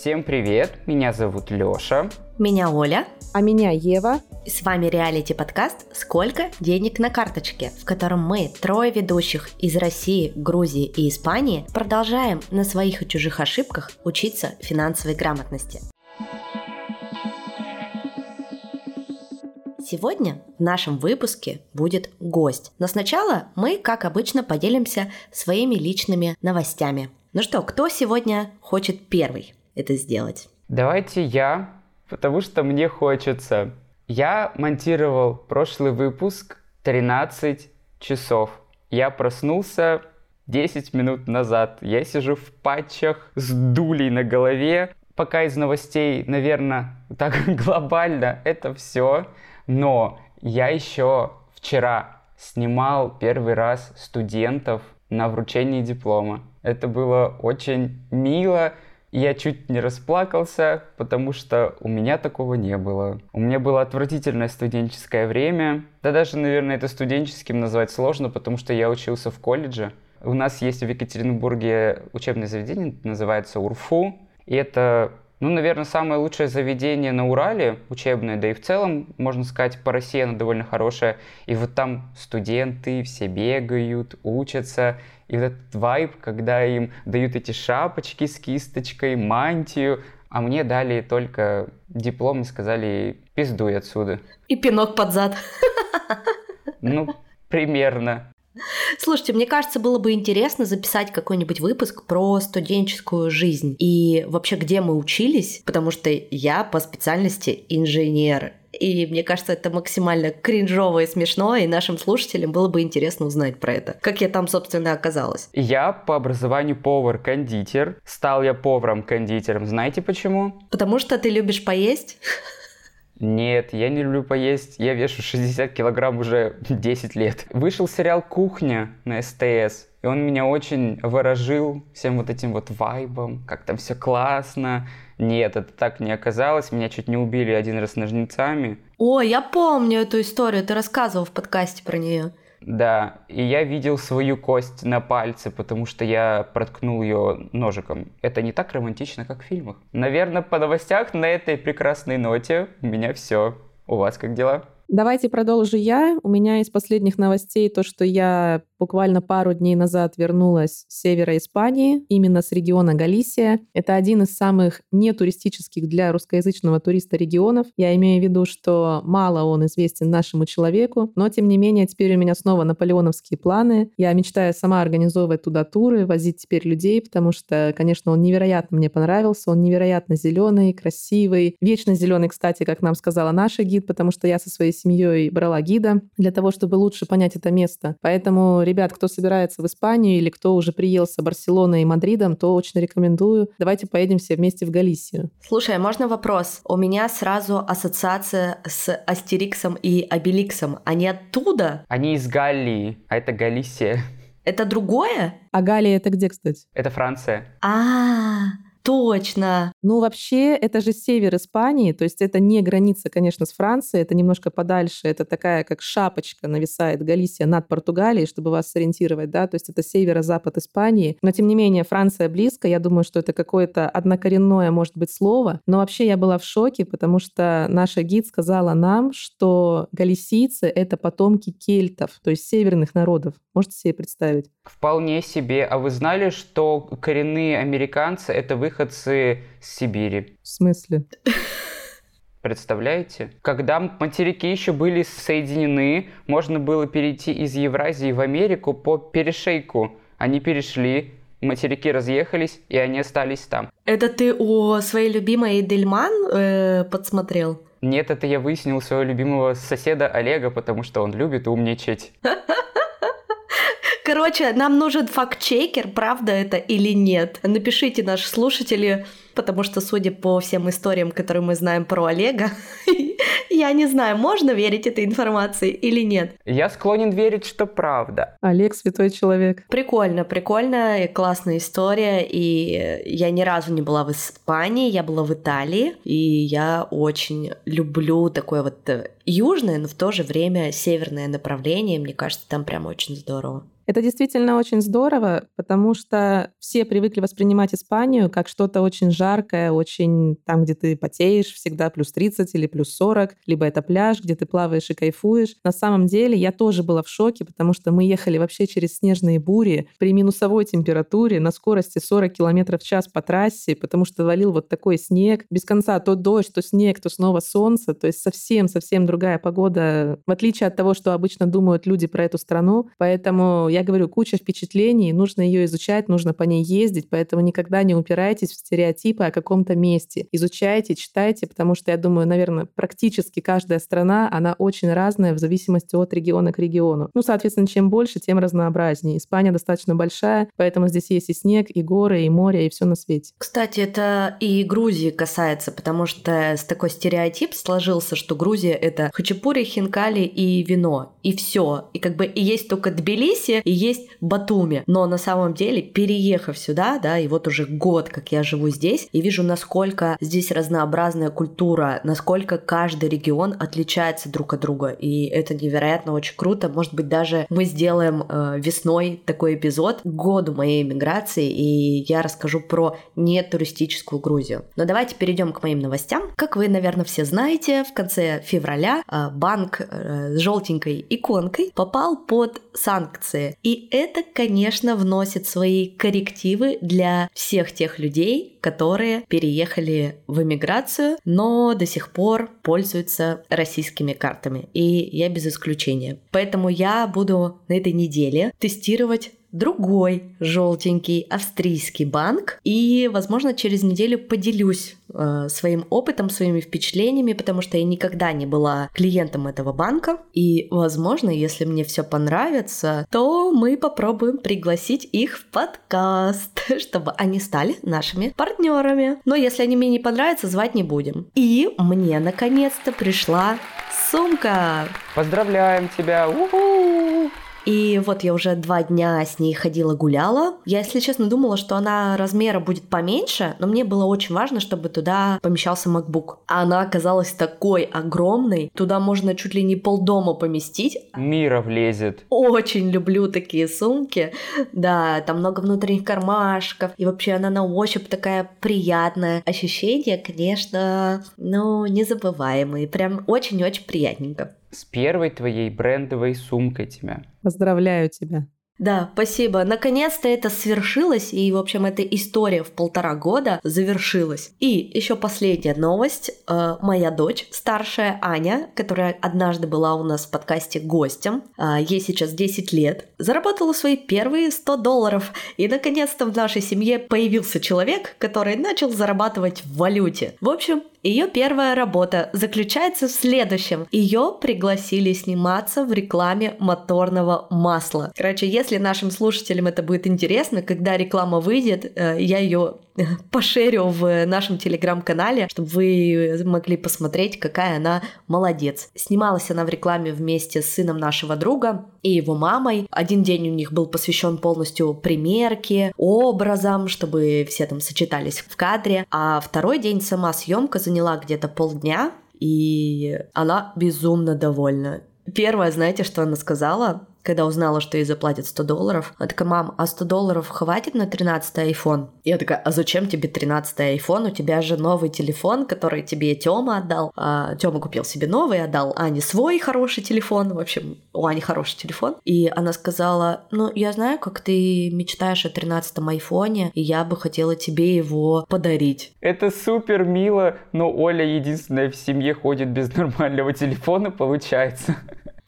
Всем привет, меня зовут Лёша. Меня Оля. А меня Ева. И с вами реалити-подкаст «Сколько денег на карточке», в котором мы, трое ведущих из России, Грузии и Испании, продолжаем на своих и чужих ошибках учиться финансовой грамотности. Сегодня в нашем выпуске будет гость. Но сначала мы, как обычно, поделимся своими личными новостями. Ну что, кто сегодня хочет первый это сделать? Давайте я, потому что мне хочется. Я монтировал прошлый выпуск 13 часов. Я проснулся 10 минут назад. Я сижу в патчах с дулей на голове. Пока из новостей, наверное, так глобально это все. Но я еще вчера снимал первый раз студентов на вручении диплома. Это было очень мило. Я чуть не расплакался, потому что у меня такого не было. У меня было отвратительное студенческое время. Да даже, наверное, это студенческим назвать сложно, потому что я учился в колледже. У нас есть в Екатеринбурге учебное заведение, называется УРФУ. И это ну, наверное, самое лучшее заведение на Урале, учебное, да и в целом, можно сказать, по России оно довольно хорошее. И вот там студенты все бегают, учатся. И вот этот вайб, когда им дают эти шапочки с кисточкой, мантию, а мне дали только диплом и сказали «пиздуй отсюда». И пинок под зад. Ну, примерно. Слушайте, мне кажется, было бы интересно записать какой-нибудь выпуск про студенческую жизнь и вообще, где мы учились, потому что я по специальности инженер. И мне кажется, это максимально кринжово и смешно, и нашим слушателям было бы интересно узнать про это. Как я там, собственно, оказалась. Я по образованию повар-кондитер. Стал я поваром-кондитером. Знаете почему? Потому что ты любишь поесть? Нет, я не люблю поесть. Я вешу 60 килограмм уже 10 лет. Вышел сериал «Кухня» на СТС. И он меня очень выражил всем вот этим вот вайбом, как там все классно. Нет, это так не оказалось. Меня чуть не убили один раз ножницами. О, я помню эту историю. Ты рассказывал в подкасте про нее. Да, и я видел свою кость на пальце, потому что я проткнул ее ножиком. Это не так романтично, как в фильмах. Наверное, по новостях на этой прекрасной ноте у меня все. У вас как дела? Давайте продолжу я. У меня из последних новостей то, что я буквально пару дней назад вернулась с севера Испании, именно с региона Галисия. Это один из самых нетуристических для русскоязычного туриста регионов. Я имею в виду, что мало он известен нашему человеку, но тем не менее теперь у меня снова наполеоновские планы. Я мечтаю сама организовывать туда туры, возить теперь людей, потому что, конечно, он невероятно мне понравился, он невероятно зеленый, красивый, вечно зеленый, кстати, как нам сказала наша гид, потому что я со своей семьей брала гида для того, чтобы лучше понять это место. Поэтому ребят, кто собирается в Испанию или кто уже приелся Барселоной и Мадридом, то очень рекомендую. Давайте поедем все вместе в Галисию. Слушай, а можно вопрос? У меня сразу ассоциация с Астериксом и Обеликсом. Они оттуда? Они из Галлии, а это Галисия. Это другое? А Галия это где, кстати? Это Франция. А-а-а. Точно. Ну, вообще, это же север Испании, то есть это не граница, конечно, с Францией, это немножко подальше, это такая, как шапочка нависает Галисия над Португалией, чтобы вас сориентировать, да, то есть это северо-запад Испании. Но, тем не менее, Франция близко, я думаю, что это какое-то однокоренное, может быть, слово, но вообще я была в шоке, потому что наша гид сказала нам, что галисийцы — это потомки кельтов, то есть северных народов. Можете себе представить? Вполне себе. А вы знали, что коренные американцы — это выходцы с Сибири? В смысле? Представляете? Когда материки еще были соединены, можно было перейти из Евразии в Америку по перешейку. Они перешли, материки разъехались, и они остались там. Это ты у своей любимой Дельман э, подсмотрел? Нет, это я выяснил у своего любимого соседа Олега, потому что он любит умничать. Короче, нам нужен факт-чекер, правда это или нет. Напишите, наши слушатели, потому что, судя по всем историям, которые мы знаем про Олега, я не знаю, можно верить этой информации или нет. Я склонен верить, что правда. Олег святой человек. Прикольно, прикольно, и классная история. И я ни разу не была в Испании, я была в Италии, и я очень люблю такое вот э, южное, но в то же время северное направление. Мне кажется, там прям очень здорово. Это действительно очень здорово, потому что все привыкли воспринимать Испанию как что-то очень жаркое, очень там, где ты потеешь, всегда плюс 30 или плюс 40, либо это пляж, где ты плаваешь и кайфуешь. На самом деле я тоже была в шоке, потому что мы ехали вообще через снежные бури при минусовой температуре на скорости 40 км в час по трассе, потому что валил вот такой снег. Без конца то дождь, то снег, то снова солнце. То есть совсем-совсем другая погода, в отличие от того, что обычно думают люди про эту страну. Поэтому я говорю, куча впечатлений, нужно ее изучать, нужно по ней ездить, поэтому никогда не упирайтесь в стереотипы о каком-то месте. Изучайте, читайте, потому что я думаю, наверное, практически каждая страна, она очень разная в зависимости от региона к региону. Ну, соответственно, чем больше, тем разнообразнее. Испания достаточно большая, поэтому здесь есть и снег, и горы, и море, и все на свете. Кстати, это и Грузии касается, потому что с такой стереотип сложился, что Грузия это хачапури, хинкали и вино, и все. И как бы и есть только Тбилиси, и есть Батуми. Но на самом деле, переехав сюда, да, и вот уже год, как я живу здесь, и вижу, насколько здесь разнообразная культура, насколько каждый регион отличается друг от друга. И это невероятно очень круто. Может быть, даже мы сделаем э, весной такой эпизод к году моей иммиграции, и я расскажу про нетуристическую Грузию. Но давайте перейдем к моим новостям. Как вы, наверное, все знаете, в конце февраля э, банк э, с желтенькой иконкой попал под санкции. И это, конечно, вносит свои коррективы для всех тех людей, которые переехали в эмиграцию, но до сих пор пользуются российскими картами. И я без исключения. Поэтому я буду на этой неделе тестировать другой желтенький австрийский банк. И, возможно, через неделю поделюсь э, своим опытом, своими впечатлениями, потому что я никогда не была клиентом этого банка. И, возможно, если мне все понравится, то мы попробуем пригласить их в подкаст, чтобы они стали нашими партнерами. Но если они мне не понравятся, звать не будем. И мне наконец-то пришла сумка. Поздравляем тебя! У-ху! И вот я уже два дня с ней ходила гуляла. Я, если честно, думала, что она размера будет поменьше, но мне было очень важно, чтобы туда помещался MacBook. А она оказалась такой огромной, туда можно чуть ли не полдома поместить. Мира влезет. Очень люблю такие сумки. Да, там много внутренних кармашков. И вообще она на ощупь такая приятная. Ощущения, конечно, ну, незабываемые. Прям очень-очень приятненько с первой твоей брендовой сумкой тебя. Поздравляю тебя. Да, спасибо. Наконец-то это свершилось, и, в общем, эта история в полтора года завершилась. И еще последняя новость. Э, моя дочь, старшая Аня, которая однажды была у нас в подкасте гостем, э, ей сейчас 10 лет, заработала свои первые 100 долларов. И, наконец-то, в нашей семье появился человек, который начал зарабатывать в валюте. В общем, ее первая работа заключается в следующем. Ее пригласили сниматься в рекламе моторного масла. Короче, если нашим слушателям это будет интересно, когда реклама выйдет, э, я ее пошерю в нашем телеграм-канале, чтобы вы могли посмотреть, какая она молодец. Снималась она в рекламе вместе с сыном нашего друга и его мамой. Один день у них был посвящен полностью примерке, образам, чтобы все там сочетались в кадре. А второй день сама съемка заняла где-то полдня, и она безумно довольна. Первое, знаете, что она сказала? Когда узнала, что ей заплатят 100 долларов. Она такая, мам, а 100 долларов хватит на 13 iPhone? Я такая, а зачем тебе 13 iPhone? У тебя же новый телефон, который тебе Тёма отдал. А, Тёма купил себе новый, отдал Ане свой хороший телефон. В общем, у Ани хороший телефон. И она сказала, ну, я знаю, как ты мечтаешь о 13 айфоне, и я бы хотела тебе его подарить. Это супер мило, но Оля единственная в семье ходит без нормального телефона, получается.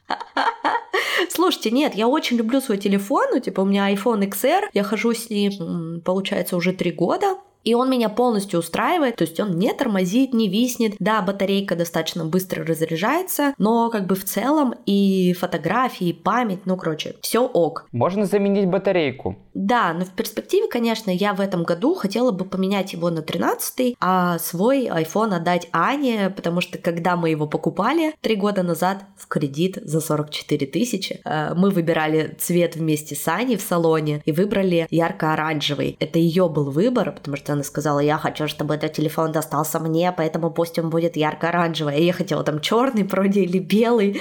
Слушайте, нет, я очень люблю свой телефон, ну, типа, у меня iPhone XR, я хожу с ним, получается, уже три года, и он меня полностью устраивает, то есть он не тормозит, не виснет. Да, батарейка достаточно быстро разряжается, но как бы в целом и фотографии, и память, ну, короче, все ок. Можно заменить батарейку. Да, но в перспективе, конечно, я в этом году хотела бы поменять его на 13 а свой iPhone отдать Ане, потому что когда мы его покупали три года назад в кредит за 44 тысячи, э, мы выбирали цвет вместе с Аней в салоне и выбрали ярко-оранжевый. Это ее был выбор, потому что она сказала, я хочу, чтобы этот телефон достался мне, поэтому пусть он будет ярко-оранжевый. Я хотела там черный вроде или белый.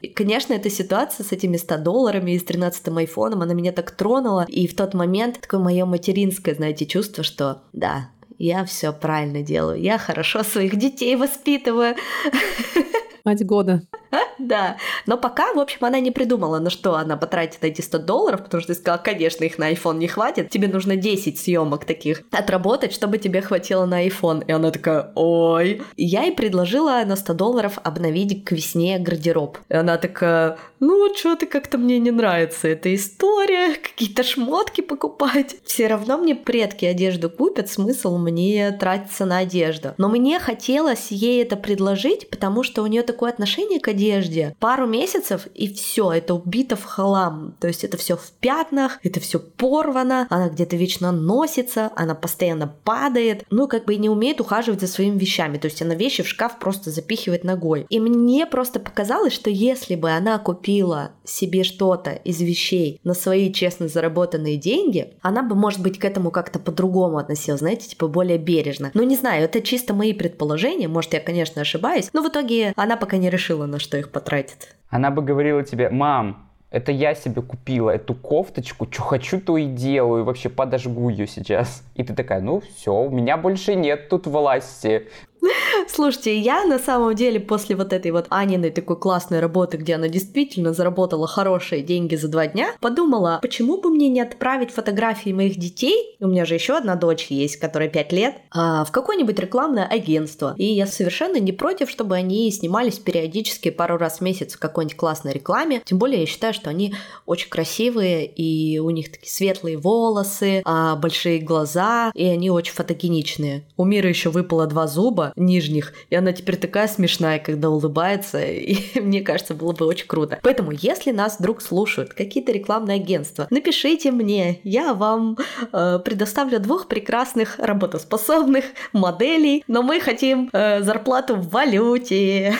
И, конечно, эта ситуация с этими 100 долларами и с 13-м айфоном, она меня так тронула. И в тот момент такое мое материнское, знаете, чувство, что да, я все правильно делаю, я хорошо своих детей воспитываю. Мать года. Да. Но пока, в общем, она не придумала, на что она потратит эти 100 долларов, потому что ты сказала, конечно, их на iPhone не хватит. Тебе нужно 10 съемок таких отработать, чтобы тебе хватило на iPhone. И она такая, ой. И я ей предложила на 100 долларов обновить к весне гардероб. И она такая, ну, что-то как-то мне не нравится эта история, какие-то шмотки покупать. Все равно мне предки одежду купят, смысл мне тратиться на одежду. Но мне хотелось ей это предложить, потому что у нее такое отношение к одежде. Пару месяцев и все, это убито в хлам. То есть это все в пятнах, это все порвано, она где-то вечно носится, она постоянно падает, ну как бы и не умеет ухаживать за своими вещами. То есть она вещи в шкаф просто запихивает ногой. И мне просто показалось, что если бы она купила себе что-то из вещей на свои честно заработанные деньги, она бы, может быть, к этому как-то по-другому относилась, знаете, типа более бережно. Ну не знаю, это чисто мои предположения, может я, конечно, ошибаюсь, но в итоге она пока не решила, на что их потратит. Она бы говорила тебе, мам, это я себе купила эту кофточку, что хочу, то и делаю, вообще подожгу ее сейчас. И ты такая, ну все, у меня больше нет тут власти. Слушайте, я на самом деле после вот этой вот Аниной такой классной работы, где она действительно заработала хорошие деньги за два дня, подумала, почему бы мне не отправить фотографии моих детей, у меня же еще одна дочь есть, которая 5 лет, а, в какое-нибудь рекламное агентство. И я совершенно не против, чтобы они снимались периодически пару раз в месяц в какой-нибудь классной рекламе. Тем более я считаю, что они очень красивые, и у них такие светлые волосы, а, большие глаза, и они очень фотогеничные. У Мира еще выпало два зуба, нижних, и она теперь такая смешная, когда улыбается, и мне кажется, было бы очень круто. Поэтому, если нас вдруг слушают какие-то рекламные агентства, напишите мне, я вам э, предоставлю двух прекрасных работоспособных моделей, но мы хотим э, зарплату в валюте.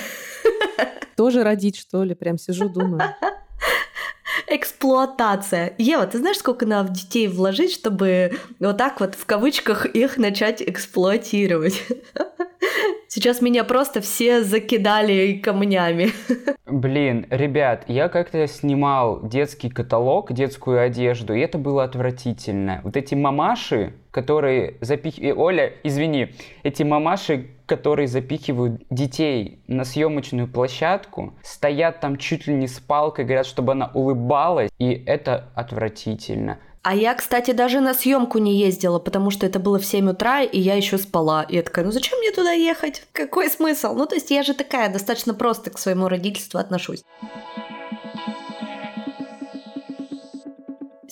Тоже родить, что ли? Прям сижу, думаю. Эксплуатация. Ева, ты знаешь, сколько надо детей вложить, чтобы вот так вот в кавычках их начать эксплуатировать? Сейчас меня просто все закидали камнями. Блин, ребят, я как-то снимал детский каталог, детскую одежду, и это было отвратительно. Вот эти мамаши, которые запихивают... Оля, извини, эти мамаши, которые запихивают детей на съемочную площадку, стоят там чуть ли не с палкой, говорят, чтобы она улыбалась, и это отвратительно. А я, кстати, даже на съемку не ездила, потому что это было в 7 утра, и я еще спала. И я такая, ну зачем мне туда ехать? Какой смысл? Ну, то есть я же такая, достаточно просто к своему родительству отношусь.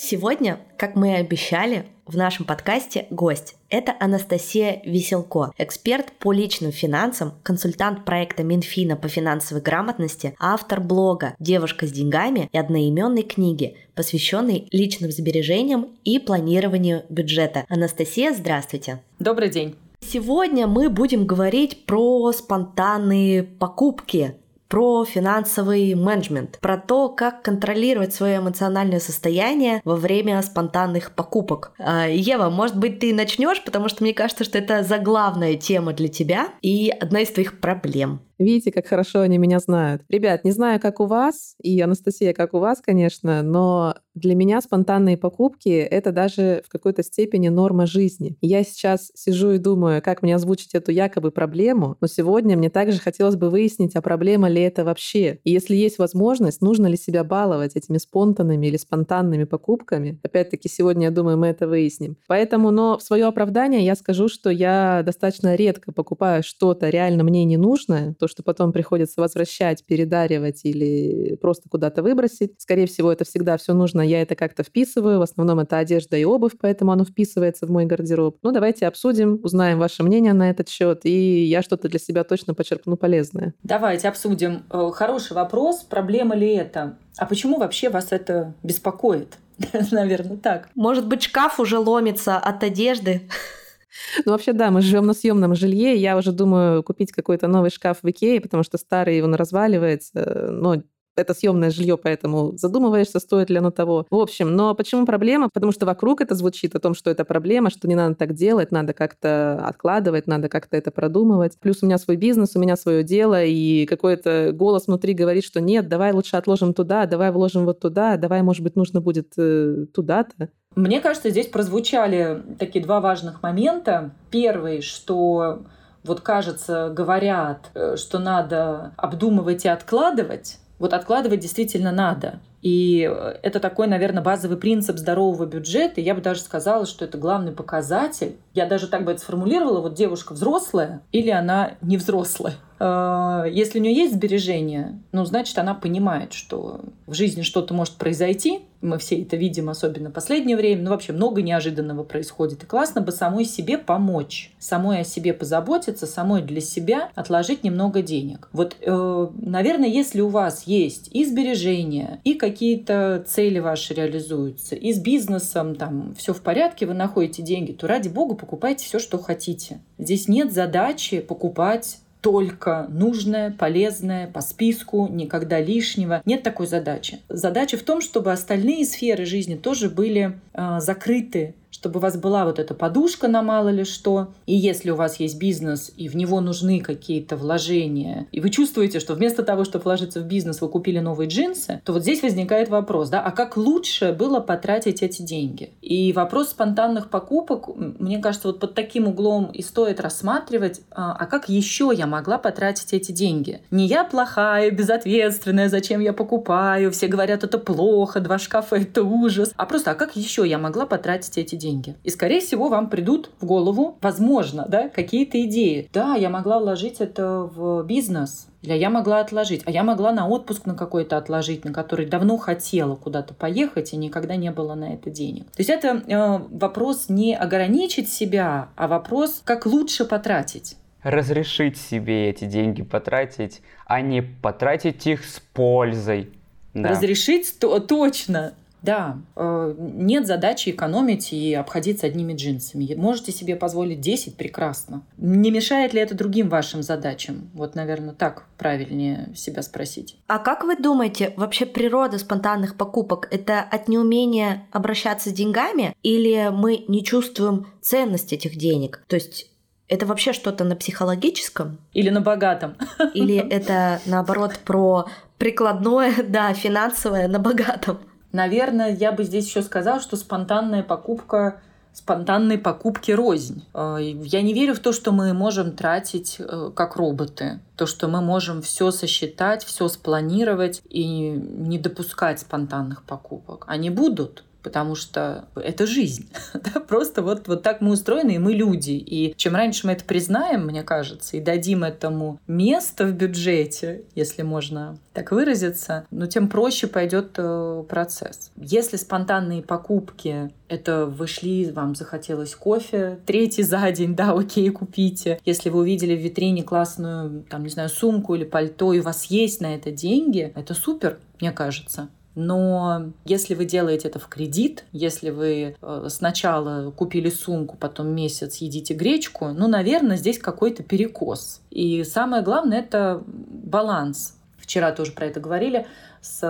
Сегодня, как мы и обещали, в нашем подкасте гость. Это Анастасия Веселко, эксперт по личным финансам, консультант проекта Минфина по финансовой грамотности, автор блога «Девушка с деньгами» и одноименной книги, посвященной личным сбережениям и планированию бюджета. Анастасия, здравствуйте. Добрый день. Сегодня мы будем говорить про спонтанные покупки, про финансовый менеджмент, про то, как контролировать свое эмоциональное состояние во время спонтанных покупок. А, Ева, может быть, ты начнешь, потому что мне кажется, что это заглавная тема для тебя и одна из твоих проблем. Видите, как хорошо они меня знают. Ребят, не знаю, как у вас, и Анастасия, как у вас, конечно, но для меня спонтанные покупки — это даже в какой-то степени норма жизни. Я сейчас сижу и думаю, как мне озвучить эту якобы проблему, но сегодня мне также хотелось бы выяснить, а проблема ли это вообще. И если есть возможность, нужно ли себя баловать этими спонтанными или спонтанными покупками. Опять-таки, сегодня, я думаю, мы это выясним. Поэтому, но в свое оправдание я скажу, что я достаточно редко покупаю что-то реально мне не нужное, то, что потом приходится возвращать, передаривать или просто куда-то выбросить. Скорее всего, это всегда все нужно, я это как-то вписываю. В основном это одежда и обувь, поэтому оно вписывается в мой гардероб. Ну, давайте обсудим, узнаем ваше мнение на этот счет, и я что-то для себя точно почерпну полезное. Давайте обсудим. Э, хороший вопрос, проблема ли это? А почему вообще вас это беспокоит? Наверное, так. Может быть, шкаф уже ломится от одежды? Ну, вообще, да, мы живем на съемном жилье. Я уже думаю купить какой-то новый шкаф в Икее, потому что старый, он разваливается. Но это съемное жилье, поэтому задумываешься, стоит ли оно того. В общем, но почему проблема? Потому что вокруг это звучит о том, что это проблема, что не надо так делать, надо как-то откладывать, надо как-то это продумывать. Плюс у меня свой бизнес, у меня свое дело, и какой-то голос внутри говорит, что нет, давай лучше отложим туда, давай вложим вот туда, давай, может быть, нужно будет э, туда-то. Мне кажется, здесь прозвучали такие два важных момента. Первый, что вот кажется, говорят, э, что надо обдумывать и откладывать, вот откладывать действительно надо. И это такой, наверное, базовый принцип здорового бюджета. я бы даже сказала, что это главный показатель. Я даже так бы это сформулировала. Вот девушка взрослая или она не взрослая. А, если у нее есть сбережения, ну, значит, она понимает, что в жизни что-то может произойти. Мы все это видим, особенно в последнее время. Ну, вообще много неожиданного происходит. И классно бы самой себе помочь, самой о себе позаботиться, самой для себя отложить немного денег. Вот, э, наверное, если у вас есть и сбережения, и какие-то цели ваши реализуются, и с бизнесом там все в порядке, вы находите деньги, то ради бога покупайте все, что хотите. Здесь нет задачи покупать только нужное, полезное, по списку, никогда лишнего. Нет такой задачи. Задача в том, чтобы остальные сферы жизни тоже были э, закрыты чтобы у вас была вот эта подушка на мало ли что. И если у вас есть бизнес, и в него нужны какие-то вложения, и вы чувствуете, что вместо того, чтобы вложиться в бизнес, вы купили новые джинсы, то вот здесь возникает вопрос, да, а как лучше было потратить эти деньги? И вопрос спонтанных покупок, мне кажется, вот под таким углом и стоит рассматривать, а, а как еще я могла потратить эти деньги? Не я плохая, безответственная, зачем я покупаю, все говорят, это плохо, два шкафа это ужас, а просто, а как еще я могла потратить эти деньги. И, скорее всего, вам придут в голову, возможно, да, какие-то идеи. Да, я могла вложить это в бизнес, или я могла отложить, а я могла на отпуск на какой-то отложить, на который давно хотела куда-то поехать и никогда не было на это денег. То есть это э, вопрос не ограничить себя, а вопрос, как лучше потратить разрешить себе эти деньги потратить, а не потратить их с пользой. Да. Разрешить то, точно. Да, э, нет задачи экономить и обходиться одними джинсами. Можете себе позволить 10 прекрасно. Не мешает ли это другим вашим задачам? Вот, наверное, так правильнее себя спросить. А как вы думаете, вообще природа спонтанных покупок – это от неумения обращаться с деньгами или мы не чувствуем ценность этих денег? То есть это вообще что-то на психологическом? Или на богатом? Или это, наоборот, про прикладное, да, финансовое на богатом? Наверное, я бы здесь еще сказала, что спонтанная покупка спонтанной покупки рознь. Э, я не верю в то, что мы можем тратить э, как роботы. То, что мы можем все сосчитать, все спланировать и не допускать спонтанных покупок. Они будут, потому что это жизнь. да? Просто вот, вот так мы устроены, и мы люди. И чем раньше мы это признаем, мне кажется, и дадим этому место в бюджете, если можно так выразиться, ну, тем проще пойдет э, процесс. Если спонтанные покупки это вы шли, вам захотелось кофе, третий за день, да, окей, купите. Если вы увидели в витрине классную, там, не знаю, сумку или пальто, и у вас есть на это деньги, это супер, мне кажется. Но если вы делаете это в кредит, если вы э, сначала купили сумку, потом месяц едите гречку, ну, наверное, здесь какой-то перекос. И самое главное — это баланс. Вчера тоже про это говорили с,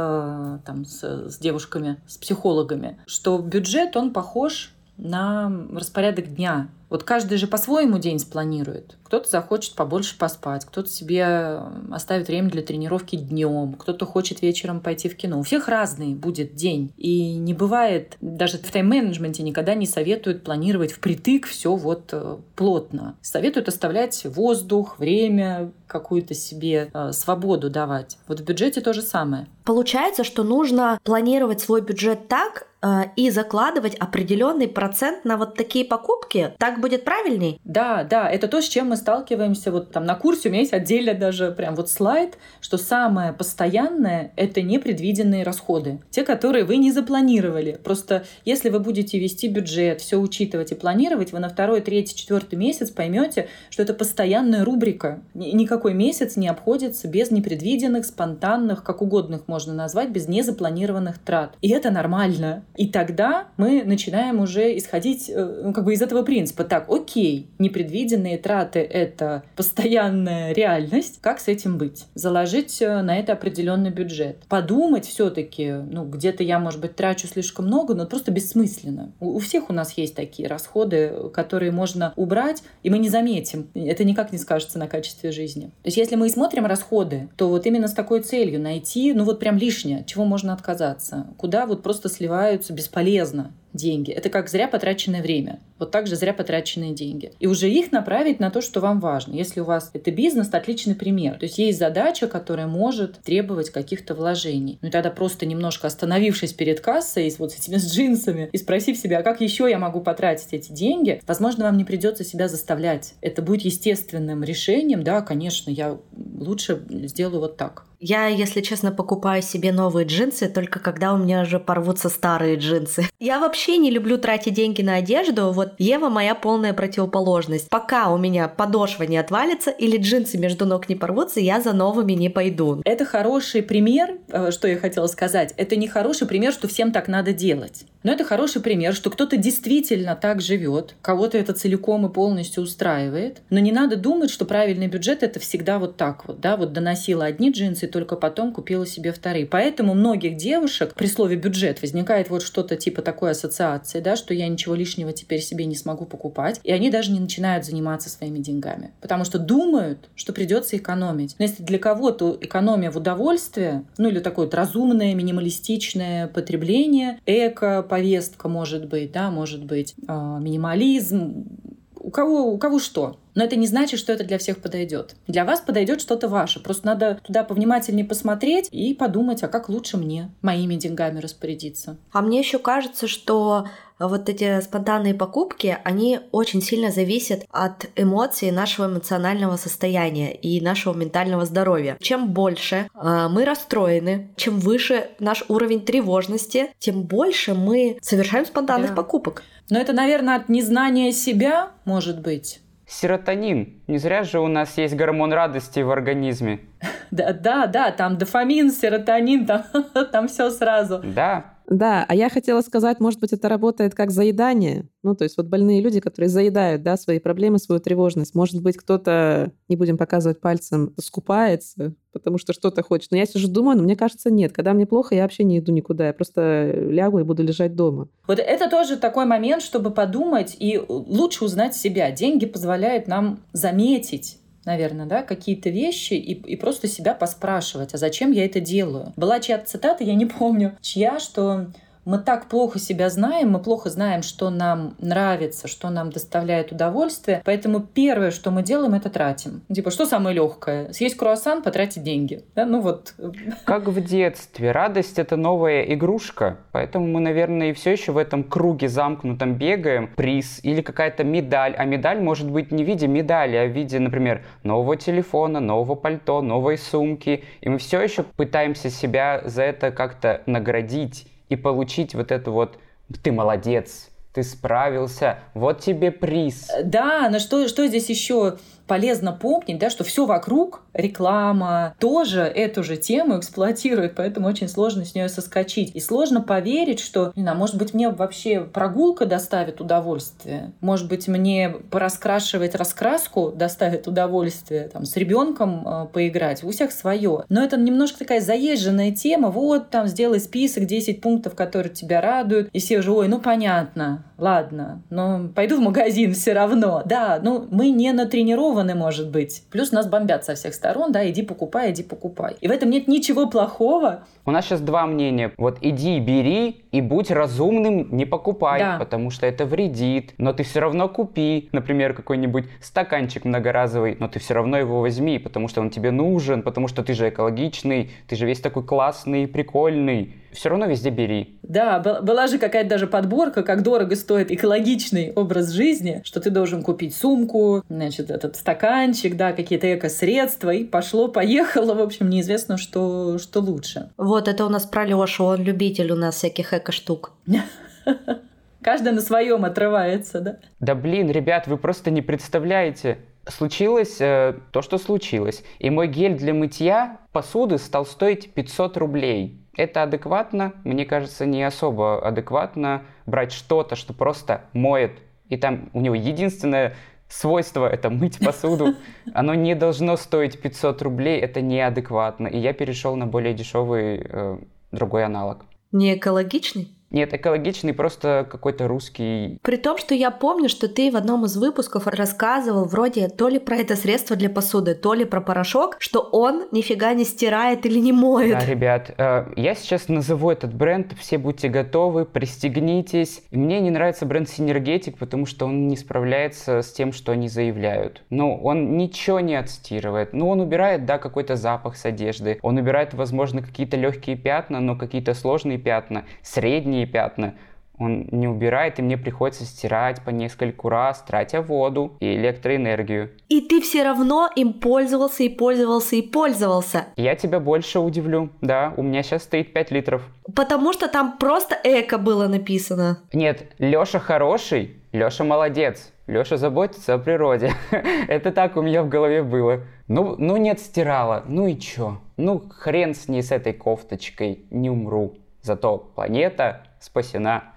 там, с, с девушками, с психологами, что бюджет, он похож на распорядок дня. Вот каждый же по-своему день спланирует. Кто-то захочет побольше поспать, кто-то себе оставит время для тренировки днем, кто-то хочет вечером пойти в кино. У всех разный будет день. И не бывает, даже в тайм-менеджменте никогда не советуют планировать впритык все вот э, плотно. Советуют оставлять воздух, время, какую-то себе э, свободу давать. Вот в бюджете то же самое. Получается, что нужно планировать свой бюджет так, э, и закладывать определенный процент на вот такие покупки, так будет правильней? Да, да, это то, с чем мы сталкиваемся. Вот там на курсе у меня есть отдельно даже прям вот слайд, что самое постоянное — это непредвиденные расходы. Те, которые вы не запланировали. Просто если вы будете вести бюджет, все учитывать и планировать, вы на второй, третий, четвертый месяц поймете, что это постоянная рубрика. Никакой месяц не обходится без непредвиденных, спонтанных, как угодно их можно назвать, без незапланированных трат. И это нормально. И тогда мы начинаем уже исходить э, ну, как бы из этого принципа так, окей, непредвиденные траты — это постоянная реальность, как с этим быть? Заложить э, на это определенный бюджет. Подумать все таки ну, где-то я, может быть, трачу слишком много, но просто бессмысленно. У, у всех у нас есть такие расходы, которые можно убрать, и мы не заметим. Это никак не скажется на качестве жизни. То есть если мы смотрим расходы, то вот именно с такой целью найти, ну вот прям лишнее, чего можно отказаться, куда вот просто сливаются бесполезно деньги. Это как зря потраченное время. Вот так же зря потраченные деньги. И уже их направить на то, что вам важно. Если у вас это бизнес, это отличный пример. То есть есть задача, которая может требовать каких-то вложений. Ну и тогда просто немножко остановившись перед кассой вот с этими с джинсами и спросив себя, а как еще я могу потратить эти деньги, возможно, вам не придется себя заставлять. Это будет естественным решением. Да, конечно, я лучше сделаю вот так. Я, если честно, покупаю себе новые джинсы только когда у меня уже порвутся старые джинсы. Я вообще не люблю тратить деньги на одежду. Вот Ева моя полная противоположность. Пока у меня подошва не отвалится или джинсы между ног не порвутся, я за новыми не пойду. Это хороший пример, э, что я хотела сказать. Это не хороший пример, что всем так надо делать. Но это хороший пример, что кто-то действительно так живет, кого-то это целиком и полностью устраивает. Но не надо думать, что правильный бюджет это всегда вот так вот, да, вот доносила одни джинсы, только потом купила себе вторые. Поэтому многих девушек при слове бюджет возникает вот что-то типа такой ассоциации, да, что я ничего лишнего теперь себе не смогу покупать. И они даже не начинают заниматься своими деньгами. Потому что думают, что придется экономить. Но если для кого-то экономия в удовольствие, ну или такое вот разумное, минималистичное потребление, эко, повестка может быть, да, может быть э, минимализм, у кого, у кого что. Но это не значит, что это для всех подойдет. Для вас подойдет что-то ваше. Просто надо туда повнимательнее посмотреть и подумать, а как лучше мне моими деньгами распорядиться. А мне еще кажется, что вот эти спонтанные покупки, они очень сильно зависят от эмоций нашего эмоционального состояния и нашего ментального здоровья. Чем больше э, мы расстроены, чем выше наш уровень тревожности, тем больше мы совершаем спонтанных да. покупок. Но это, наверное, от незнания себя, может быть. Серотонин. Не зря же у нас есть гормон радости в организме. Да, да, да, там дофамин, серотонин, там, там все сразу. Да. Да, а я хотела сказать, может быть, это работает как заедание. Ну, то есть вот больные люди, которые заедают, да, свои проблемы, свою тревожность. Может быть, кто-то, не будем показывать пальцем, скупается, потому что что-то хочет. Но я сижу думаю, но мне кажется, нет. Когда мне плохо, я вообще не иду никуда. Я просто лягу и буду лежать дома. Вот это тоже такой момент, чтобы подумать и лучше узнать себя. Деньги позволяют нам заметить наверное, да, какие-то вещи и, и просто себя поспрашивать, а зачем я это делаю. Была чья-то цитата, я не помню, чья, что мы так плохо себя знаем, мы плохо знаем, что нам нравится, что нам доставляет удовольствие. Поэтому первое, что мы делаем, это тратим. Типа, что самое легкое? Съесть круассан, потратить деньги. Да? Ну вот. Как в детстве. Радость — это новая игрушка. Поэтому мы, наверное, и все еще в этом круге замкнутом бегаем. Приз или какая-то медаль. А медаль может быть не в виде медали, а в виде, например, нового телефона, нового пальто, новой сумки. И мы все еще пытаемся себя за это как-то наградить и получить вот это вот «ты молодец», ты справился, вот тебе приз. Да, но что, что здесь еще полезно помнить, да, что все вокруг, реклама, тоже эту же тему эксплуатирует, поэтому очень сложно с нее соскочить. И сложно поверить, что, не знаю, может быть, мне вообще прогулка доставит удовольствие, может быть, мне пораскрашивать раскраску доставит удовольствие, там, с ребенком э, поиграть, у всех свое. Но это немножко такая заезженная тема, вот, там, сделай список 10 пунктов, которые тебя радуют, и все уже, ой, ну, понятно, ладно, но пойду в магазин все равно. Да, ну, мы не натренированы востребованы, может быть. Плюс нас бомбят со всех сторон, да, иди покупай, иди покупай. И в этом нет ничего плохого. У нас сейчас два мнения. Вот иди, бери и будь разумным, не покупай, да. потому что это вредит. Но ты все равно купи, например, какой-нибудь стаканчик многоразовый, но ты все равно его возьми, потому что он тебе нужен, потому что ты же экологичный, ты же весь такой классный, прикольный все равно везде бери. Да, была же какая-то даже подборка, как дорого стоит экологичный образ жизни, что ты должен купить сумку, значит, этот стаканчик, да, какие-то эко-средства, и пошло-поехало, в общем, неизвестно, что, что лучше. Вот это у нас про Лешу, он любитель у нас всяких эко-штук. Каждый на своем отрывается, да? Да блин, ребят, вы просто не представляете. Случилось э, то, что случилось. И мой гель для мытья посуды стал стоить 500 рублей. Это адекватно? Мне кажется, не особо адекватно брать что-то, что просто моет и там у него единственное свойство — это мыть посуду. Оно не должно стоить 500 рублей, это неадекватно. И я перешел на более дешевый э, другой аналог. Не экологичный? Нет, экологичный просто какой-то русский. При том, что я помню, что ты в одном из выпусков рассказывал вроде то ли про это средство для посуды, то ли про порошок, что он нифига не стирает или не моет. Да, ребят, э, я сейчас назову этот бренд, все будьте готовы, пристегнитесь. Мне не нравится бренд Синергетик, потому что он не справляется с тем, что они заявляют. Ну, он ничего не отстирывает. Ну, он убирает, да, какой-то запах с одежды. Он убирает, возможно, какие-то легкие пятна, но какие-то сложные пятна, средние синие пятна, он не убирает, и мне приходится стирать по нескольку раз, тратя воду и электроэнергию. И ты все равно им пользовался и пользовался и пользовался. Я тебя больше удивлю. Да, у меня сейчас стоит 5 литров. Потому что там просто эко было написано. Нет, Лёша хороший, Лёша молодец. Лёша заботится о природе. Это так у меня в голове было. Ну, ну нет, стирала. Ну и чё? Ну хрен с ней, с этой кофточкой. Не умру. Зато планета спасена.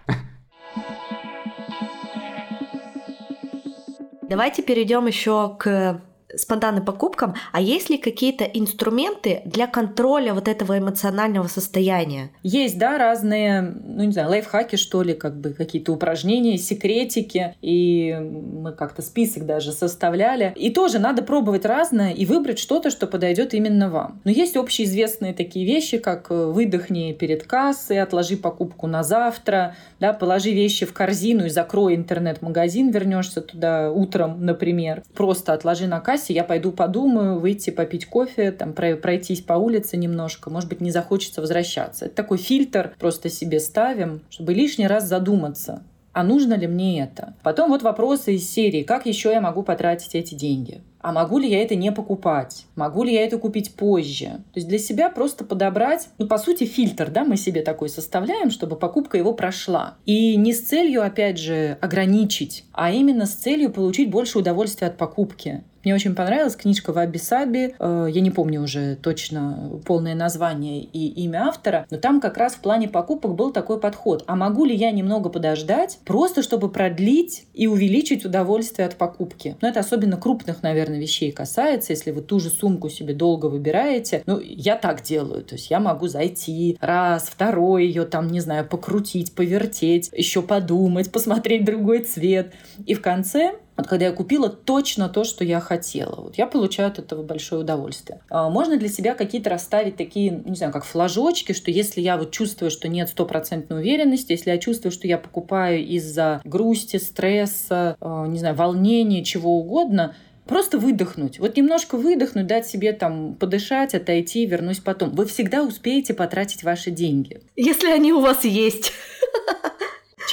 Давайте перейдем еще к спонтанным покупкам, а есть ли какие-то инструменты для контроля вот этого эмоционального состояния? Есть, да, разные, ну не знаю, лайфхаки, что ли, как бы какие-то упражнения, секретики, и мы как-то список даже составляли. И тоже надо пробовать разное и выбрать что-то, что подойдет именно вам. Но есть общеизвестные такие вещи, как э, выдохни перед кассой, отложи покупку на завтра, да, положи вещи в корзину и закрой интернет-магазин, вернешься туда утром, например. Просто отложи на кассе кассе, я пойду подумаю, выйти попить кофе, там пройтись по улице немножко, может быть, не захочется возвращаться. Это такой фильтр просто себе ставим, чтобы лишний раз задуматься, а нужно ли мне это? Потом вот вопросы из серии, как еще я могу потратить эти деньги? а могу ли я это не покупать? Могу ли я это купить позже? То есть для себя просто подобрать, ну, по сути, фильтр, да, мы себе такой составляем, чтобы покупка его прошла. И не с целью, опять же, ограничить, а именно с целью получить больше удовольствия от покупки. Мне очень понравилась книжка Ваби Саби. Э, я не помню уже точно полное название и имя автора, но там как раз в плане покупок был такой подход. А могу ли я немного подождать, просто чтобы продлить и увеличить удовольствие от покупки? Но это особенно крупных, наверное, вещей касается. Если вы ту же сумку себе долго выбираете, ну, я так делаю. То есть я могу зайти раз, второй ее там, не знаю, покрутить, повертеть, еще подумать, посмотреть другой цвет. И в конце вот когда я купила точно то, что я хотела. Вот я получаю от этого большое удовольствие. А можно для себя какие-то расставить такие, не знаю, как флажочки, что если я вот чувствую, что нет стопроцентной уверенности, если я чувствую, что я покупаю из-за грусти, стресса, а, не знаю, волнения, чего угодно, Просто выдохнуть. Вот немножко выдохнуть, дать себе там подышать, отойти, вернусь потом. Вы всегда успеете потратить ваши деньги. Если они у вас есть.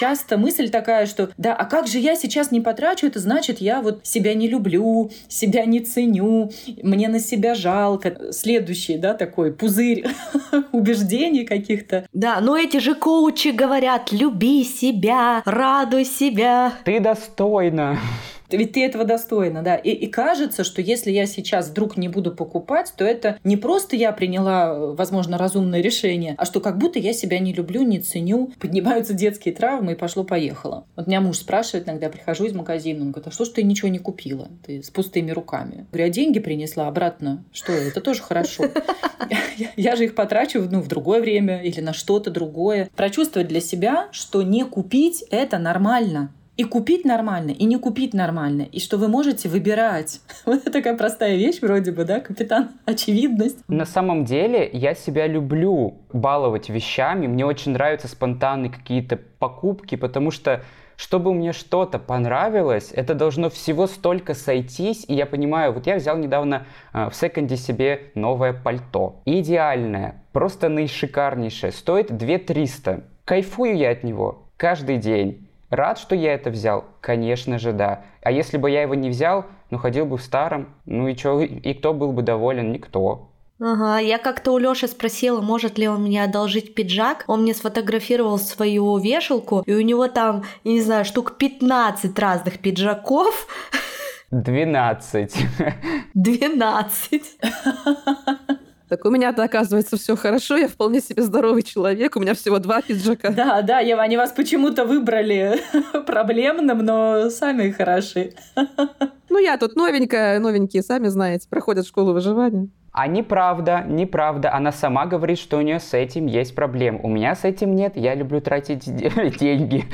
Часто мысль такая, что да, а как же я сейчас не потрачу, это значит, я вот себя не люблю, себя не ценю, мне на себя жалко. Следующий, да, такой пузырь убеждений каких-то. Да, но эти же коучи говорят, люби себя, радуй себя. Ты достойна. Ведь ты этого достойна, да. И, и кажется, что если я сейчас вдруг не буду покупать, то это не просто я приняла, возможно, разумное решение, а что как будто я себя не люблю, не ценю, поднимаются детские травмы и пошло-поехало. Вот меня муж спрашивает иногда, прихожу из магазина, он говорит, а что ж ты ничего не купила? Ты с пустыми руками. Я говорю, а деньги принесла обратно? Что, это тоже хорошо. Я же их потрачу ну, в другое время или на что-то другое. Прочувствовать для себя, что не купить — это нормально и купить нормально, и не купить нормально, и что вы можете выбирать. Вот это такая простая вещь вроде бы, да, капитан, очевидность. На самом деле я себя люблю баловать вещами, мне очень нравятся спонтанные какие-то покупки, потому что чтобы мне что-то понравилось, это должно всего столько сойтись, и я понимаю, вот я взял недавно э, в секонде себе новое пальто. Идеальное, просто наишикарнейшее, стоит 2 300. Кайфую я от него каждый день. Рад, что я это взял? Конечно же, да. А если бы я его не взял, ну, ходил бы в старом, ну и чё, и кто был бы доволен? Никто. Ага, я как-то у Лёши спросила, может ли он мне одолжить пиджак. Он мне сфотографировал свою вешалку, и у него там, я не знаю, штук 15 разных пиджаков. 12. 12. Так у меня-то, оказывается, все хорошо, я вполне себе здоровый человек, у меня всего два пиджака. Да, да, Ева, они вас почему-то выбрали проблемным, но сами хороши. Ну, я тут новенькая, новенькие, сами знаете, проходят школу выживания. А неправда, неправда. Она сама говорит, что у нее с этим есть проблемы. У меня с этим нет, я люблю тратить деньги.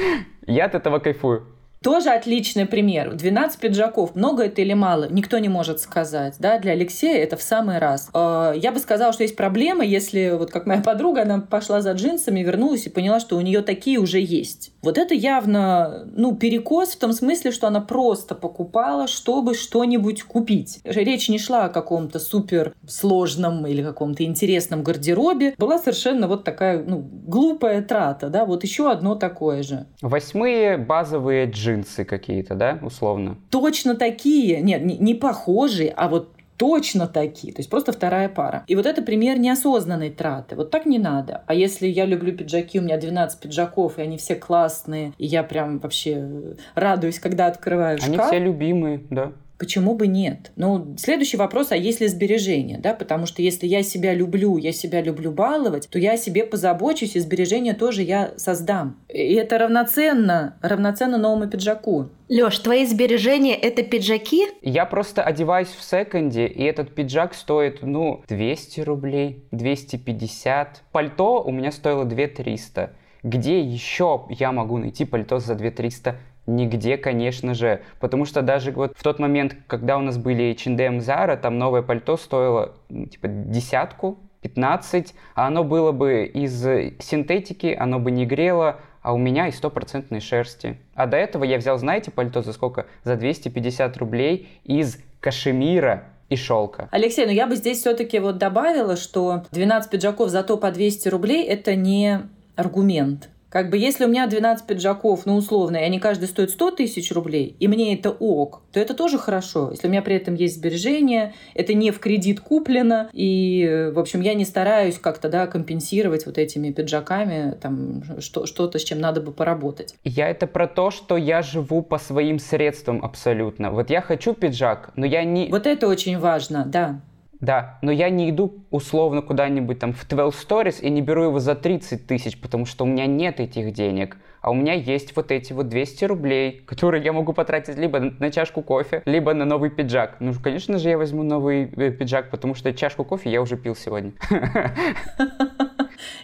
Я от этого кайфую. Тоже отличный пример. 12 пиджаков. Много это или мало? Никто не может сказать. Да? Для Алексея это в самый раз. А, я бы сказала, что есть проблема, если, вот как моя подруга, она пошла за джинсами, вернулась и поняла, что у нее такие уже есть. Вот это явно ну, перекос в том смысле, что она просто покупала, чтобы что-нибудь купить. Речь не шла о каком-то супер сложном или каком-то интересном гардеробе. Была совершенно вот такая ну, глупая трата. Да? Вот еще одно такое же. Восьмые базовые джинсы джинсы какие-то, да, условно? Точно такие. Нет, не, не похожие, а вот точно такие. То есть просто вторая пара. И вот это пример неосознанной траты. Вот так не надо. А если я люблю пиджаки, у меня 12 пиджаков, и они все классные, и я прям вообще радуюсь, когда открываю шкаф. Они все любимые, да. Почему бы нет? Ну, следующий вопрос, а есть ли сбережения, да? Потому что если я себя люблю, я себя люблю баловать, то я о себе позабочусь, и сбережения тоже я создам. И это равноценно, равноценно новому пиджаку. Лёш, твои сбережения — это пиджаки? Я просто одеваюсь в секонде, и этот пиджак стоит, ну, 200 рублей, 250. Пальто у меня стоило 2300. Где еще я могу найти пальто за 2300? Нигде, конечно же. Потому что даже вот в тот момент, когда у нас были H&M Zara, там новое пальто стоило ну, типа десятку, 15, а оно было бы из синтетики, оно бы не грело, а у меня из стопроцентной шерсти. А до этого я взял, знаете, пальто за сколько? За 250 рублей из кашемира и шелка. Алексей, ну я бы здесь все-таки вот добавила, что 12 пиджаков зато по 200 рублей это не аргумент. Как бы если у меня 12 пиджаков, ну условно, и они каждый стоят 100 тысяч рублей, и мне это ок, то это тоже хорошо. Если у меня при этом есть сбережения, это не в кредит куплено, и, в общем, я не стараюсь как-то, да, компенсировать вот этими пиджаками там что- что-то, с чем надо бы поработать. Я это про то, что я живу по своим средствам абсолютно. Вот я хочу пиджак, но я не... Вот это очень важно, да. Да, но я не иду условно куда-нибудь там в 12 Stories и не беру его за 30 тысяч, потому что у меня нет этих денег. А у меня есть вот эти вот 200 рублей, которые я могу потратить либо на чашку кофе, либо на новый пиджак. Ну, конечно же, я возьму новый э, пиджак, потому что чашку кофе я уже пил сегодня.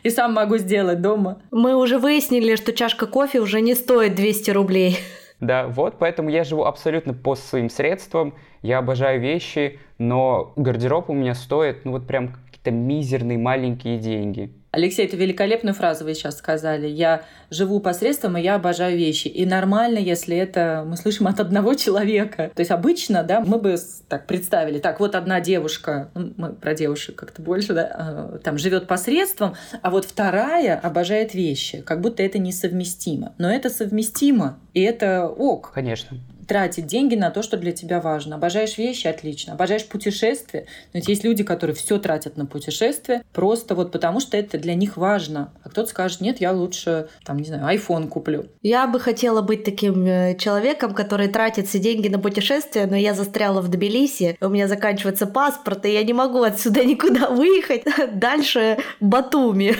И сам могу сделать дома. Мы уже выяснили, что чашка кофе уже не стоит 200 рублей. Да, вот, поэтому я живу абсолютно по своим средствам, я обожаю вещи, но гардероб у меня стоит, ну вот прям какие-то мизерные маленькие деньги. Алексей, это великолепную фразу вы сейчас сказали. Я живу посредством, и я обожаю вещи. И нормально, если это мы слышим от одного человека. То есть обычно, да, мы бы так представили, так, вот одна девушка, ну, мы про девушек как-то больше, да, а, там живет посредством, а вот вторая обожает вещи. Как будто это несовместимо. Но это совместимо, и это ок. Конечно тратить деньги на то, что для тебя важно. Обожаешь вещи, отлично. Обожаешь путешествия. Но есть люди, которые все тратят на путешествия просто вот потому, что это для них важно. А кто-то скажет, нет, я лучше, там, не знаю, iPhone куплю. Я бы хотела быть таким э, человеком, который тратит все деньги на путешествия, но я застряла в Тбилиси, у меня заканчивается паспорт, и я не могу отсюда никуда выехать. Дальше Батуми.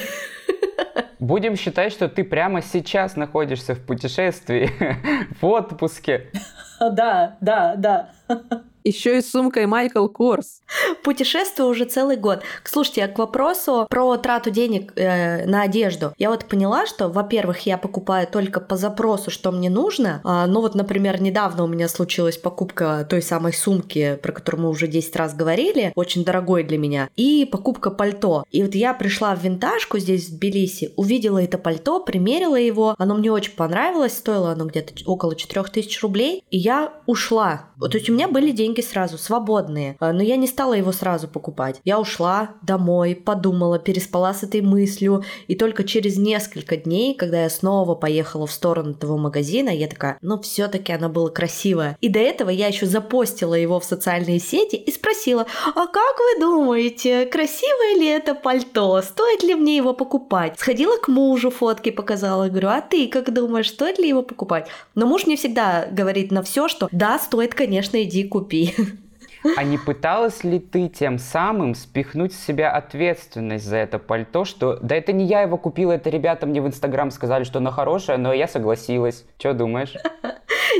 Будем считать, что ты прямо сейчас находишься в путешествии, в отпуске. Да, да, да. Еще и сумкой Майкл Корс. Путешествую уже целый год. Слушайте, а к вопросу про трату денег э, на одежду. Я вот поняла, что, во-первых, я покупаю только по запросу, что мне нужно. А, ну вот, например, недавно у меня случилась покупка той самой сумки, про которую мы уже 10 раз говорили, очень дорогой для меня, и покупка пальто. И вот я пришла в винтажку здесь, в Тбилиси, увидела это пальто, примерила его, оно мне очень понравилось, стоило оно где-то около 4000 рублей, и я ушла. То есть у меня были деньги деньги сразу, свободные. А, но я не стала его сразу покупать. Я ушла домой, подумала, переспала с этой мыслью, и только через несколько дней, когда я снова поехала в сторону того магазина, я такая, ну все-таки оно было красивое. И до этого я еще запостила его в социальные сети и спросила, а как вы думаете, красивое ли это пальто? Стоит ли мне его покупать? Сходила к мужу, фотки показала, говорю, а ты как думаешь, стоит ли его покупать? Но муж не всегда говорит на все, что да, стоит, конечно, иди купи. А не пыталась ли ты тем самым спихнуть с себя ответственность за это пальто, что да это не я его купила, это ребята мне в Инстаграм сказали, что оно хорошее, но я согласилась. Что думаешь?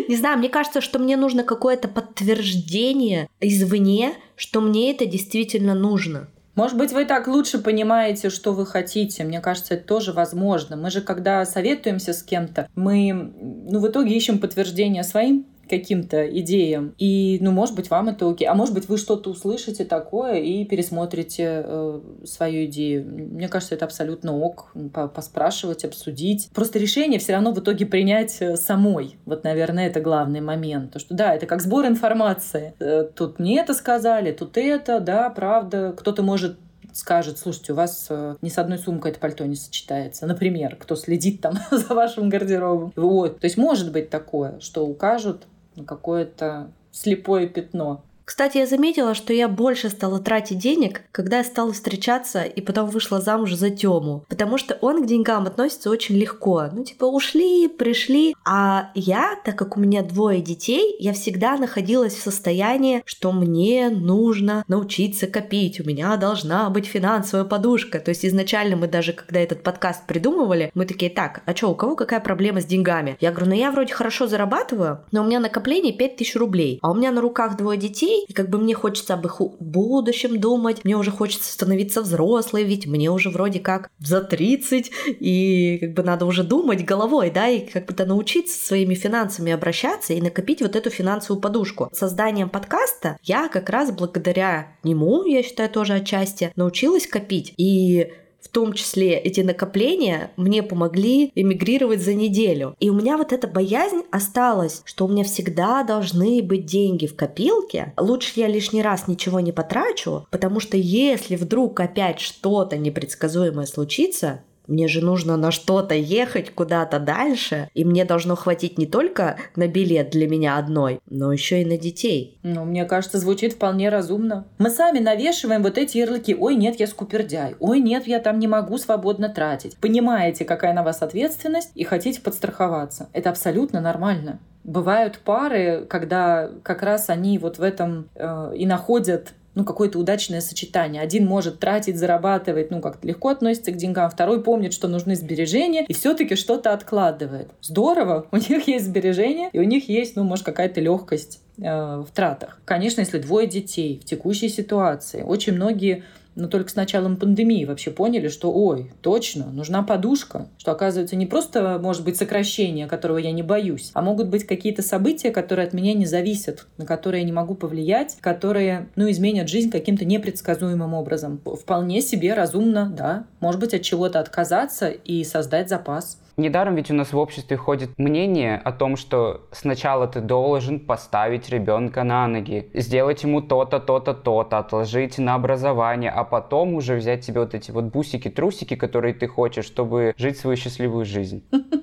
Не знаю, мне кажется, что мне нужно какое-то подтверждение извне, что мне это действительно нужно. Может быть, вы так лучше понимаете, что вы хотите. Мне кажется, это тоже возможно. Мы же, когда советуемся с кем-то, мы ну, в итоге ищем подтверждение своим каким-то идеям. И, ну, может быть, вам это окей. А может быть, вы что-то услышите такое и пересмотрите э, свою идею. Мне кажется, это абсолютно ок. Поспрашивать, обсудить. Просто решение все равно в итоге принять э, самой. Вот, наверное, это главный момент. То, что да, это как сбор информации. Э, тут не это сказали, тут это, да, правда. Кто-то может скажет, слушайте, у вас э, ни с одной сумкой это пальто не сочетается. Например, кто следит там за вашим гардеробом. Вот. То есть может быть такое, что укажут какое-то слепое пятно. Кстати, я заметила, что я больше стала тратить денег, когда я стала встречаться и потом вышла замуж за Тему. Потому что он к деньгам относится очень легко. Ну, типа, ушли, пришли. А я, так как у меня двое детей, я всегда находилась в состоянии, что мне нужно научиться копить. У меня должна быть финансовая подушка. То есть изначально мы даже, когда этот подкаст придумывали, мы такие, так, а что, у кого какая проблема с деньгами? Я говорю, ну я вроде хорошо зарабатываю, но у меня накопление 5000 рублей. А у меня на руках двое детей, детей, и как бы мне хочется об их будущем думать, мне уже хочется становиться взрослой, ведь мне уже вроде как за 30, и как бы надо уже думать головой, да, и как бы научиться своими финансами обращаться и накопить вот эту финансовую подушку. Созданием подкаста я как раз благодаря нему, я считаю, тоже отчасти, научилась копить. И в том числе эти накопления мне помогли эмигрировать за неделю. И у меня вот эта боязнь осталась, что у меня всегда должны быть деньги в копилке. Лучше я лишний раз ничего не потрачу, потому что если вдруг опять что-то непредсказуемое случится, мне же нужно на что-то ехать куда-то дальше, и мне должно хватить не только на билет для меня одной, но еще и на детей. Ну, мне кажется, звучит вполне разумно. Мы сами навешиваем вот эти ярлыки. Ой, нет, я скупердяй. Ой, нет, я там не могу свободно тратить. Понимаете, какая на вас ответственность, и хотите подстраховаться. Это абсолютно нормально. Бывают пары, когда как раз они вот в этом э, и находят ну, какое-то удачное сочетание. Один может тратить, зарабатывать, ну, как-то легко относится к деньгам, второй помнит, что нужны сбережения, и все-таки что-то откладывает. Здорово, у них есть сбережения, и у них есть, ну, может, какая-то легкость э, в тратах. Конечно, если двое детей в текущей ситуации, очень многие но только с началом пандемии вообще поняли, что, ой, точно, нужна подушка, что, оказывается, не просто может быть сокращение, которого я не боюсь, а могут быть какие-то события, которые от меня не зависят, на которые я не могу повлиять, которые, ну, изменят жизнь каким-то непредсказуемым образом. Вполне себе разумно, да, может быть, от чего-то отказаться и создать запас. Недаром ведь у нас в обществе ходит мнение о том, что сначала ты должен поставить ребенка на ноги, сделать ему то-то, то-то, то-то, отложить на образование, а потом уже взять себе вот эти вот бусики-трусики, которые ты хочешь, чтобы жить свою счастливую жизнь.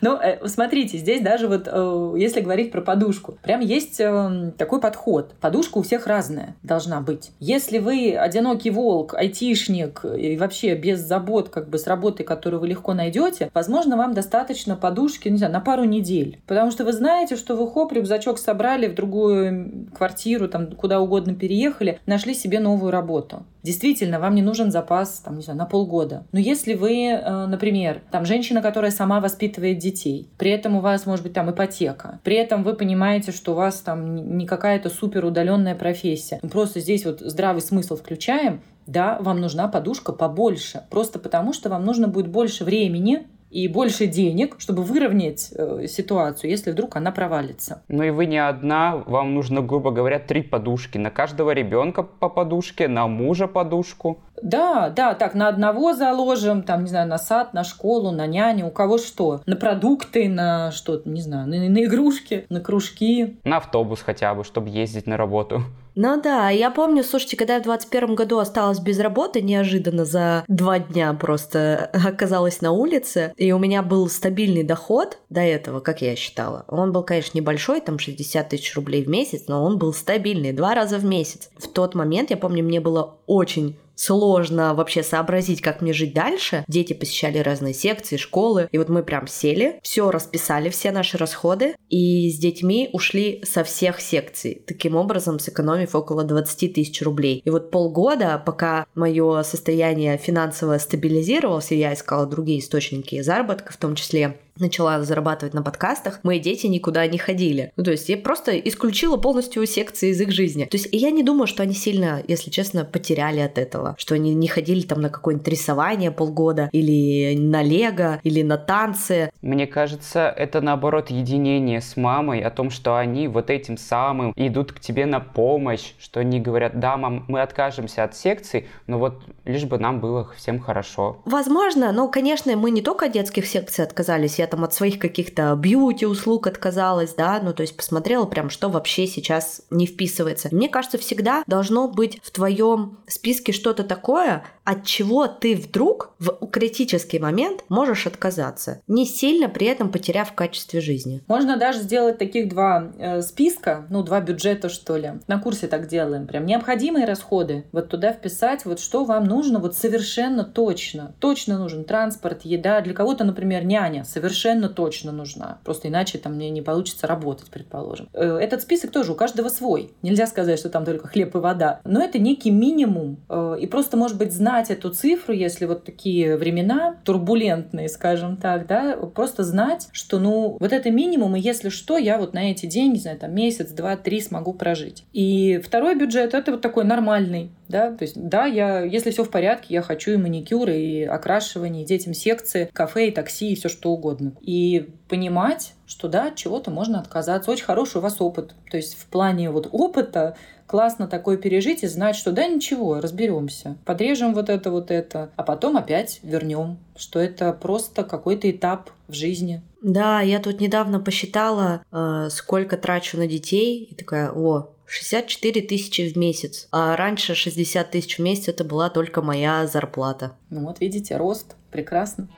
Ну, э, смотрите, здесь даже вот, э, если говорить про подушку, прям есть э, такой подход. Подушка у всех разная должна быть. Если вы одинокий волк, айтишник и вообще без забот как бы с работой, которую вы легко найдете, возможно, вам достаточно подушки, не знаю, на пару недель. Потому что вы знаете, что вы хоп, рюкзачок собрали в другую квартиру, там куда угодно переехали, нашли себе новую работу. Действительно, вам не нужен запас, там, не знаю, на полгода. Но если вы, например, там женщина, которая сама воспитывает детей. При этом у вас может быть там ипотека. При этом вы понимаете, что у вас там не какая-то супер удаленная профессия. Просто здесь вот здравый смысл включаем. Да, вам нужна подушка побольше. Просто потому, что вам нужно будет больше времени и больше денег, чтобы выровнять э, ситуацию, если вдруг она провалится. Ну и вы не одна, вам нужно, грубо говоря, три подушки. На каждого ребенка по подушке, на мужа подушку. Да, да, так, на одного заложим, там, не знаю, на сад, на школу, на няню, у кого что. На продукты, на что-то, не знаю, на, на игрушки, на кружки. На автобус хотя бы, чтобы ездить на работу. Ну да, я помню, слушайте, когда я в 21 году осталась без работы, неожиданно за два дня просто оказалась на улице, и у меня был стабильный доход до этого, как я считала. Он был, конечно, небольшой, там 60 тысяч рублей в месяц, но он был стабильный, два раза в месяц. В тот момент, я помню, мне было очень сложно вообще сообразить, как мне жить дальше. Дети посещали разные секции, школы. И вот мы прям сели, все расписали, все наши расходы, и с детьми ушли со всех секций. Таким образом, сэкономив около 20 тысяч рублей. И вот полгода, пока мое состояние финансово стабилизировалось, и я искала другие источники заработка в том числе, начала зарабатывать на подкастах, мои дети никуда не ходили. Ну, то есть я просто исключила полностью секции из их жизни. То есть я не думаю, что они сильно, если честно, потеряли от этого. Что они не ходили там на какое-нибудь рисование полгода, или на лего, или на танцы. Мне кажется, это наоборот единение с мамой о том, что они вот этим самым идут к тебе на помощь, что они говорят, да, мам, мы откажемся от секций, но вот лишь бы нам было всем хорошо. Возможно, но, конечно, мы не только от детских секций отказались, я там от своих каких-то бьюти-услуг отказалась, да, ну то есть посмотрела прям, что вообще сейчас не вписывается. Мне кажется, всегда должно быть в твоем списке что-то такое, от чего ты вдруг в критический момент можешь отказаться, не сильно при этом потеряв в качестве жизни. Можно даже сделать таких два э, списка, ну, два бюджета, что ли. На курсе так делаем. Прям необходимые расходы. Вот туда вписать, вот что вам нужно, вот совершенно точно. Точно нужен транспорт, еда. Для кого-то, например, няня совершенно точно нужна. Просто иначе там мне не получится работать, предположим. Э, этот список тоже у каждого свой. Нельзя сказать, что там только хлеб и вода. Но это некий минимум. Э, и просто, может быть, знать эту цифру, если вот такие времена турбулентные, скажем так, да, просто знать, что, ну, вот это минимум, и если что, я вот на эти деньги, не знаю, там месяц, два, три смогу прожить. И второй бюджет это вот такой нормальный, да, то есть, да, я, если все в порядке, я хочу и маникюр, и окрашивание, и детям секции, кафе, и такси, и все что угодно. И понимать, что да, от чего-то можно отказаться. Очень хороший у вас опыт. То есть в плане вот опыта классно такое пережить и знать, что да, ничего, разберемся. Подрежем вот это, вот это, а потом опять вернем, что это просто какой-то этап в жизни. Да, я тут недавно посчитала, э, сколько трачу на детей, и такая, о, 64 тысячи в месяц. А раньше 60 тысяч в месяц это была только моя зарплата. Ну вот видите, рост. Прекрасно.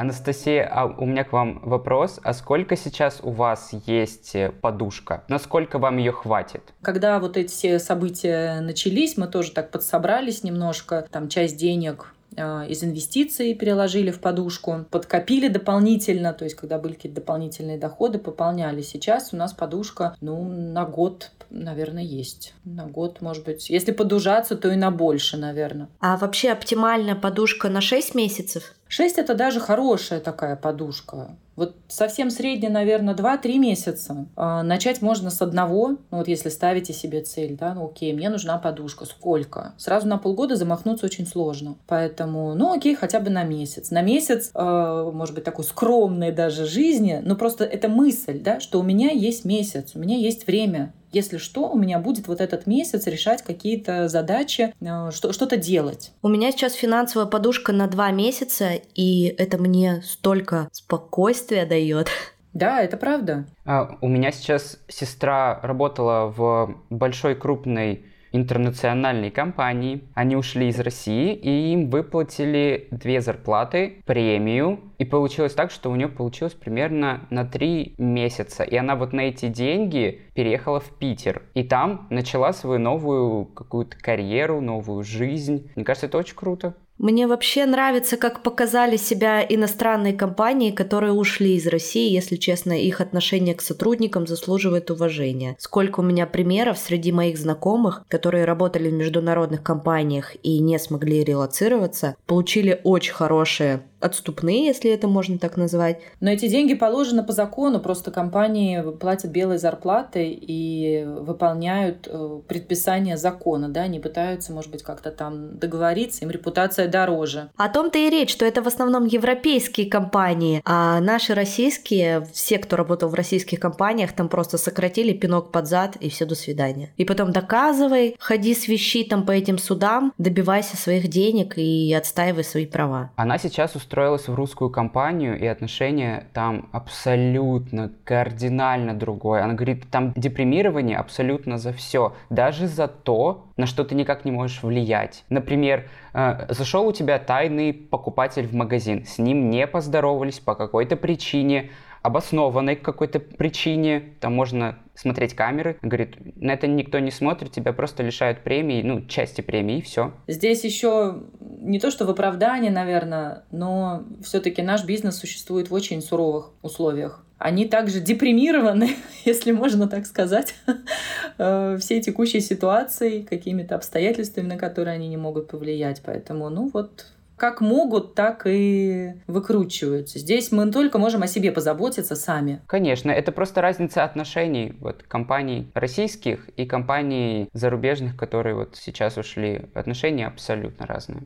Анастасия, а у меня к вам вопрос. А сколько сейчас у вас есть э, подушка? Насколько вам ее хватит? Когда вот эти все события начались, мы тоже так подсобрались немножко. Там часть денег из инвестиций переложили в подушку, подкопили дополнительно, то есть когда были какие-то дополнительные доходы, пополняли. Сейчас у нас подушка, ну, на год, наверное, есть. На год, может быть. Если подужаться, то и на больше, наверное. А вообще оптимальная подушка на 6 месяцев? 6 это даже хорошая такая подушка. Вот совсем средняя, наверное, 2-3 месяца. А, начать можно с одного, ну вот если ставите себе цель, да, ну окей, мне нужна подушка, сколько? Сразу на полгода замахнуться очень сложно. Поэтому, ну окей, хотя бы на месяц. На месяц, э, может быть, такой скромной даже жизни, но просто это мысль, да, что у меня есть месяц, у меня есть время если что, у меня будет вот этот месяц решать какие-то задачи, э, что, что-то делать. У меня сейчас финансовая подушка на два месяца, и это мне столько спокойствия дает. Да, это правда. А, у меня сейчас сестра работала в большой крупной интернациональной компании. Они ушли из России, и им выплатили две зарплаты, премию. И получилось так, что у нее получилось примерно на три месяца. И она вот на эти деньги переехала в Питер. И там начала свою новую какую-то карьеру, новую жизнь. Мне кажется, это очень круто. Мне вообще нравится, как показали себя иностранные компании, которые ушли из России. Если честно, их отношение к сотрудникам заслуживает уважения. Сколько у меня примеров среди моих знакомых, которые работали в международных компаниях и не смогли релацироваться, получили очень хорошие отступные, если это можно так назвать. Но эти деньги положены по закону, просто компании платят белые зарплаты и выполняют э, предписания закона, да, они пытаются, может быть, как-то там договориться, им репутация дороже. О том-то и речь, что это в основном европейские компании, а наши российские, все, кто работал в российских компаниях, там просто сократили пинок под зад и все, до свидания. И потом доказывай, ходи с вещи там по этим судам, добивайся своих денег и отстаивай свои права. Она сейчас устроилась в русскую компанию, и отношения там абсолютно кардинально другое. Она говорит, там депримирование абсолютно за все, даже за то, на что ты никак не можешь влиять. Например, э, зашел у тебя тайный покупатель в магазин, с ним не поздоровались по какой-то причине, обоснованной какой-то причине. Там можно смотреть камеры. Говорит, на это никто не смотрит, тебя просто лишают премии, ну, части премии, и все. Здесь еще не то, что в оправдании, наверное, но все-таки наш бизнес существует в очень суровых условиях они также депримированы, если можно так сказать, э, всей текущей ситуацией, какими-то обстоятельствами, на которые они не могут повлиять. Поэтому, ну вот, как могут, так и выкручиваются. Здесь мы только можем о себе позаботиться сами. Конечно, это просто разница отношений вот, компаний российских и компаний зарубежных, которые вот сейчас ушли. Отношения абсолютно разные.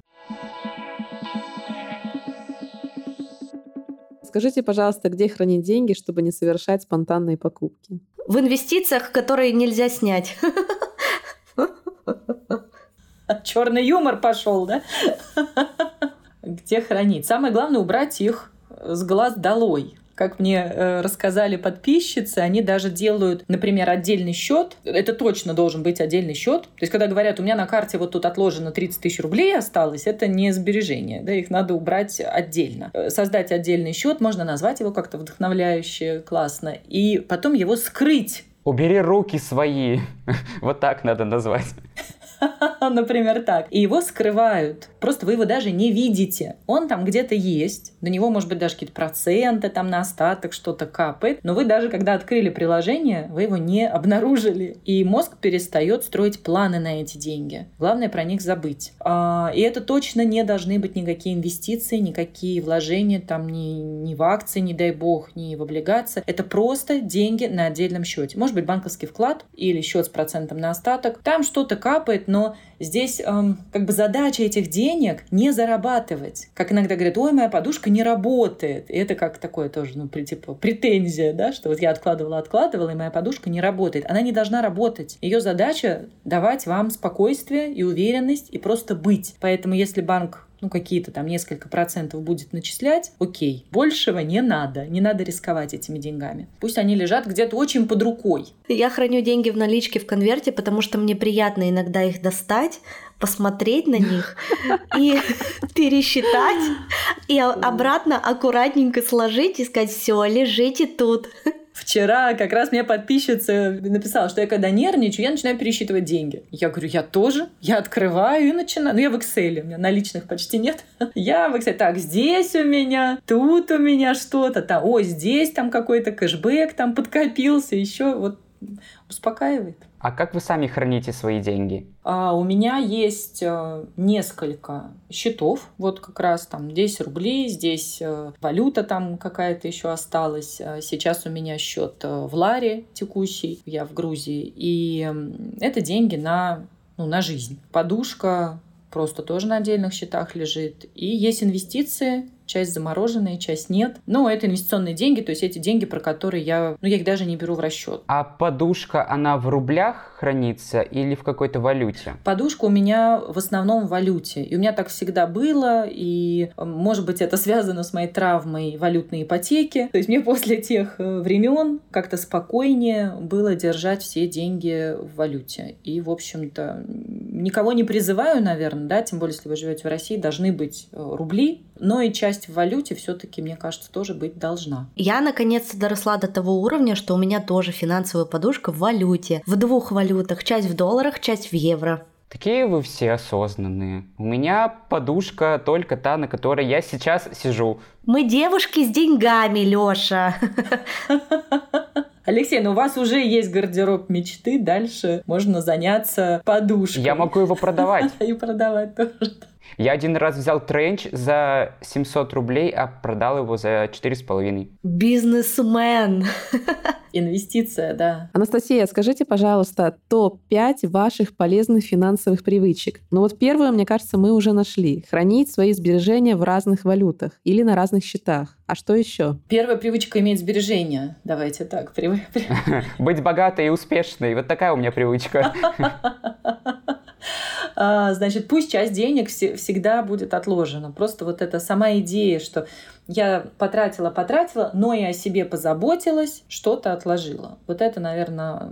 Скажите, пожалуйста, где хранить деньги, чтобы не совершать спонтанные покупки? В инвестициях, которые нельзя снять. Черный юмор пошел, да? Где хранить? Самое главное убрать их с глаз долой. Как мне э, рассказали подписчицы, они даже делают, например, отдельный счет. Это точно должен быть отдельный счет. То есть, когда говорят, у меня на карте вот тут отложено 30 тысяч рублей осталось, это не сбережение. Да, их надо убрать отдельно. Э, создать отдельный счет, можно назвать его как-то вдохновляюще, классно. И потом его скрыть Убери руки свои. Вот так надо назвать. Например, так. И его скрывают. Просто вы его даже не видите. Он там где-то есть. На него, может быть, даже какие-то проценты там на остаток что-то капает. Но вы даже, когда открыли приложение, вы его не обнаружили. И мозг перестает строить планы на эти деньги. Главное про них забыть. А, и это точно не должны быть никакие инвестиции, никакие вложения там ни, ни в акции, не дай бог, ни в облигации. Это просто деньги на отдельном счете. Может быть, банковский вклад или счет с процентом на остаток. Там что-то капает, но здесь эм, как бы задача этих денег не зарабатывать. Как иногда говорят, ой, моя подушка не работает. И это как такое тоже, ну, при, типа, претензия, да, что вот я откладывала, откладывала, и моя подушка не работает. Она не должна работать. Ее задача давать вам спокойствие и уверенность и просто быть. Поэтому если банк ну, какие-то там несколько процентов будет начислять, окей. Большего не надо. Не надо рисковать этими деньгами. Пусть они лежат где-то очень под рукой. Я храню деньги в наличке в конверте, потому что мне приятно иногда их достать, посмотреть на них и пересчитать, и обратно аккуратненько сложить и сказать, все, лежите тут. Вчера как раз мне подписчица написала, что я когда нервничаю, я начинаю пересчитывать деньги. Я говорю, я тоже. Я открываю и начинаю. Ну, я в Excel, у меня наличных почти нет. Я в Excel. Так, здесь у меня, тут у меня что-то, там, ой, здесь там какой-то кэшбэк там подкопился, еще вот успокаивает. А как вы сами храните свои деньги? А, у меня есть э, несколько счетов, вот как раз там 10 рублей, здесь э, валюта там какая-то еще осталась. А сейчас у меня счет э, в Ларе текущий, я в Грузии, и это деньги на, ну, на жизнь. Подушка просто тоже на отдельных счетах лежит. И есть инвестиции, часть замороженная, часть нет. Но это инвестиционные деньги, то есть эти деньги, про которые я, ну, я их даже не беру в расчет. А подушка, она в рублях хранится или в какой-то валюте? Подушка у меня в основном в валюте. И у меня так всегда было, и, может быть, это связано с моей травмой валютной ипотеки. То есть мне после тех э, времен как-то спокойнее было держать все деньги в валюте. И, в общем-то, никого не призываю, наверное, да, тем более, если вы живете в России, должны быть э, рубли, но и часть в валюте все-таки, мне кажется, тоже быть должна. Я наконец-то доросла до того уровня, что у меня тоже финансовая подушка в валюте, в двух валютах, часть в долларах, часть в евро. Такие вы все осознанные. У меня подушка только та, на которой я сейчас сижу. Мы девушки с деньгами, Лёша. Алексей, ну у вас уже есть гардероб мечты, дальше можно заняться подушкой. Я могу его продавать. И продавать тоже. Я один раз взял тренч за 700 рублей, а продал его за 4,5. Бизнесмен. Инвестиция, да. Анастасия, скажите, пожалуйста, топ-5 ваших полезных финансовых привычек. Ну вот первую, мне кажется, мы уже нашли. Хранить свои сбережения в разных валютах или на разных счетах. А что еще? Первая привычка иметь сбережения. Давайте так. Быть богатой и успешной. Вот такая у меня привычка. А, значит, пусть часть денег всегда будет отложена. Просто вот эта сама идея, что я потратила, потратила, но и о себе позаботилась, что-то отложила. Вот это, наверное,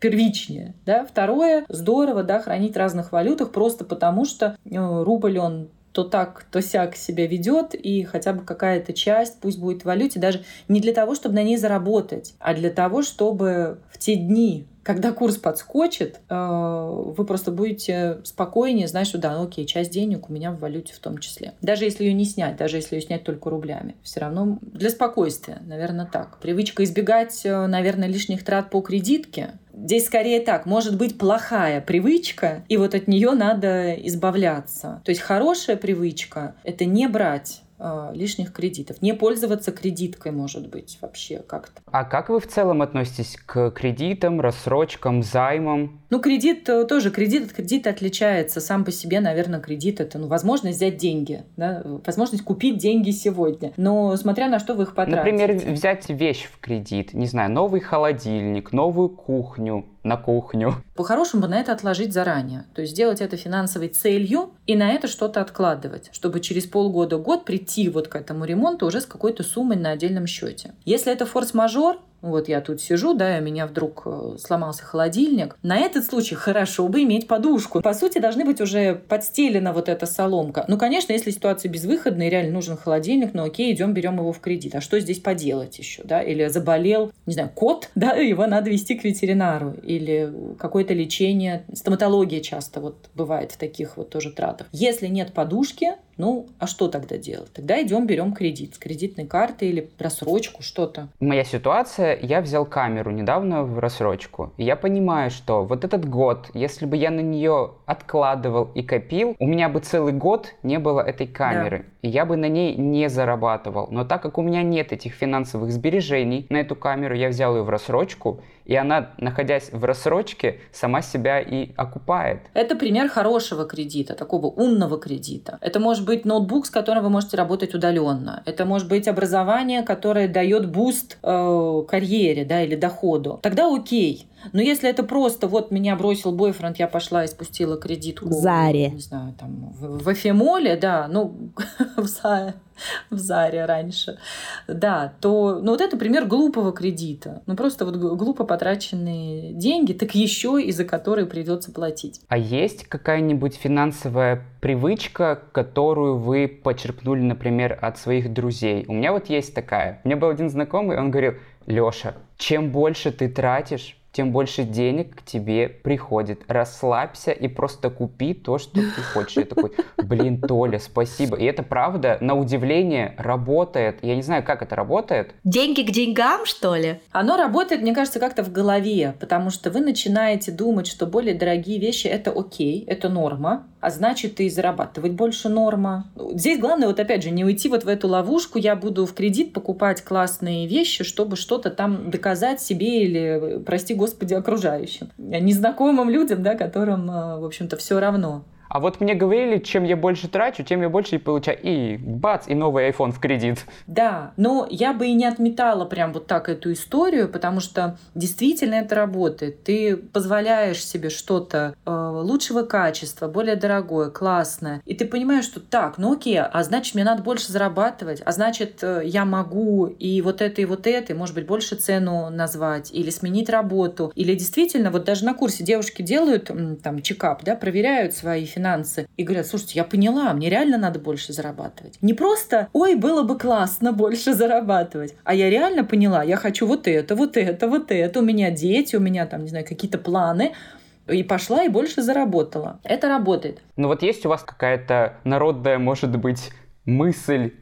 первичнее. Да? Второе, здорово да, хранить в разных валютах просто потому, что э, рубль, он то так, то сяк себя ведет, и хотя бы какая-то часть, пусть будет в валюте, даже не для того, чтобы на ней заработать, а для того, чтобы в те дни, когда курс подскочит, э, вы просто будете спокойнее знать, что да, ну окей, часть денег у меня в валюте в том числе. Даже если ее не снять, даже если ее снять только рублями. Все равно для спокойствия, наверное, так. Привычка избегать, э, наверное, лишних трат по кредитке. Здесь скорее так, может быть плохая привычка, и вот от нее надо избавляться. То есть хорошая привычка — это не брать лишних кредитов. Не пользоваться кредиткой, может быть, вообще как-то. А как вы в целом относитесь к кредитам, рассрочкам, займам? Ну, кредит э, тоже, кредит от кредита отличается. Сам по себе, наверное, кредит это ну, возможность взять деньги, да? возможность купить деньги сегодня. Но смотря на что вы их потратите. Например, взять вещь в кредит, не знаю, новый холодильник, новую кухню, на кухню. По-хорошему на это отложить заранее. То есть сделать это финансовой целью и на это что-то откладывать, чтобы через полгода-год прийти вот к этому ремонту уже с какой-то суммой на отдельном счете. Если это форс-мажор, вот я тут сижу, да, и у меня вдруг э, сломался холодильник. На этот случай хорошо бы иметь подушку. По сути, должны быть уже подстелена вот эта соломка. Ну, конечно, если ситуация безвыходная, и реально нужен холодильник, ну окей, идем, берем его в кредит. А что здесь поделать еще, да? Или заболел, не знаю, кот, да, его надо вести к ветеринару. Или какое-то лечение, стоматология часто вот бывает в таких вот тоже тратах. Если нет подушки, ну, а что тогда делать? Тогда идем, берем кредит с кредитной карты или рассрочку, что-то. Моя ситуация, я взял камеру недавно в рассрочку. И я понимаю, что вот этот год, если бы я на нее откладывал и копил, у меня бы целый год не было этой камеры. Да. И я бы на ней не зарабатывал. Но так как у меня нет этих финансовых сбережений на эту камеру, я взял ее в рассрочку, и она, находясь в рассрочке, сама себя и окупает. Это пример хорошего кредита, такого умного кредита. Это может быть ноутбук, с которым вы можете работать удаленно. Это может быть образование, которое дает boost э, карьере да, или доходу. Тогда окей. Но если это просто вот меня бросил бойфренд, я пошла и спустила кредитку. В Заре. Не знаю, там в, в Афимолле, да, ну в Заре в Заре раньше, да, то ну, вот это пример глупого кредита. Ну, просто вот глупо потраченные деньги, так еще и за которые придется платить. А есть какая-нибудь финансовая привычка, которую вы почерпнули, например, от своих друзей? У меня вот есть такая. У меня был один знакомый, он говорил, Леша, чем больше ты тратишь, тем больше денег к тебе приходит. Расслабься и просто купи то, что ты хочешь. Я такой, блин, Толя, спасибо. И это правда, на удивление, работает. Я не знаю, как это работает. Деньги к деньгам, что ли? Оно работает, мне кажется, как-то в голове, потому что вы начинаете думать, что более дорогие вещи — это окей, это норма, а значит и зарабатывать больше норма. Здесь главное вот опять же не уйти вот в эту ловушку, я буду в кредит покупать классные вещи, чтобы что-то там доказать себе или, прости господи, окружающим. Незнакомым людям, да, которым, э, в общем-то, все равно. А вот мне говорили, чем я больше трачу, тем я больше и получаю. И бац, и новый iPhone в кредит. Да, но я бы и не отметала прям вот так эту историю, потому что действительно это работает. Ты позволяешь себе что-то э, лучшего качества, более дорогое, классное. И ты понимаешь, что так, ну окей, а значит мне надо больше зарабатывать, а значит э, я могу и вот это, и вот это, и, может быть, больше цену назвать, или сменить работу. Или действительно, вот даже на курсе девушки делают там чекап, да, проверяют свои финансы и говорят, слушайте, я поняла, мне реально надо больше зарабатывать. Не просто, ой, было бы классно больше зарабатывать, а я реально поняла, я хочу вот это, вот это, вот это, у меня дети, у меня там, не знаю, какие-то планы, и пошла и больше заработала. Это работает. Ну вот есть у вас какая-то народная, может быть, мысль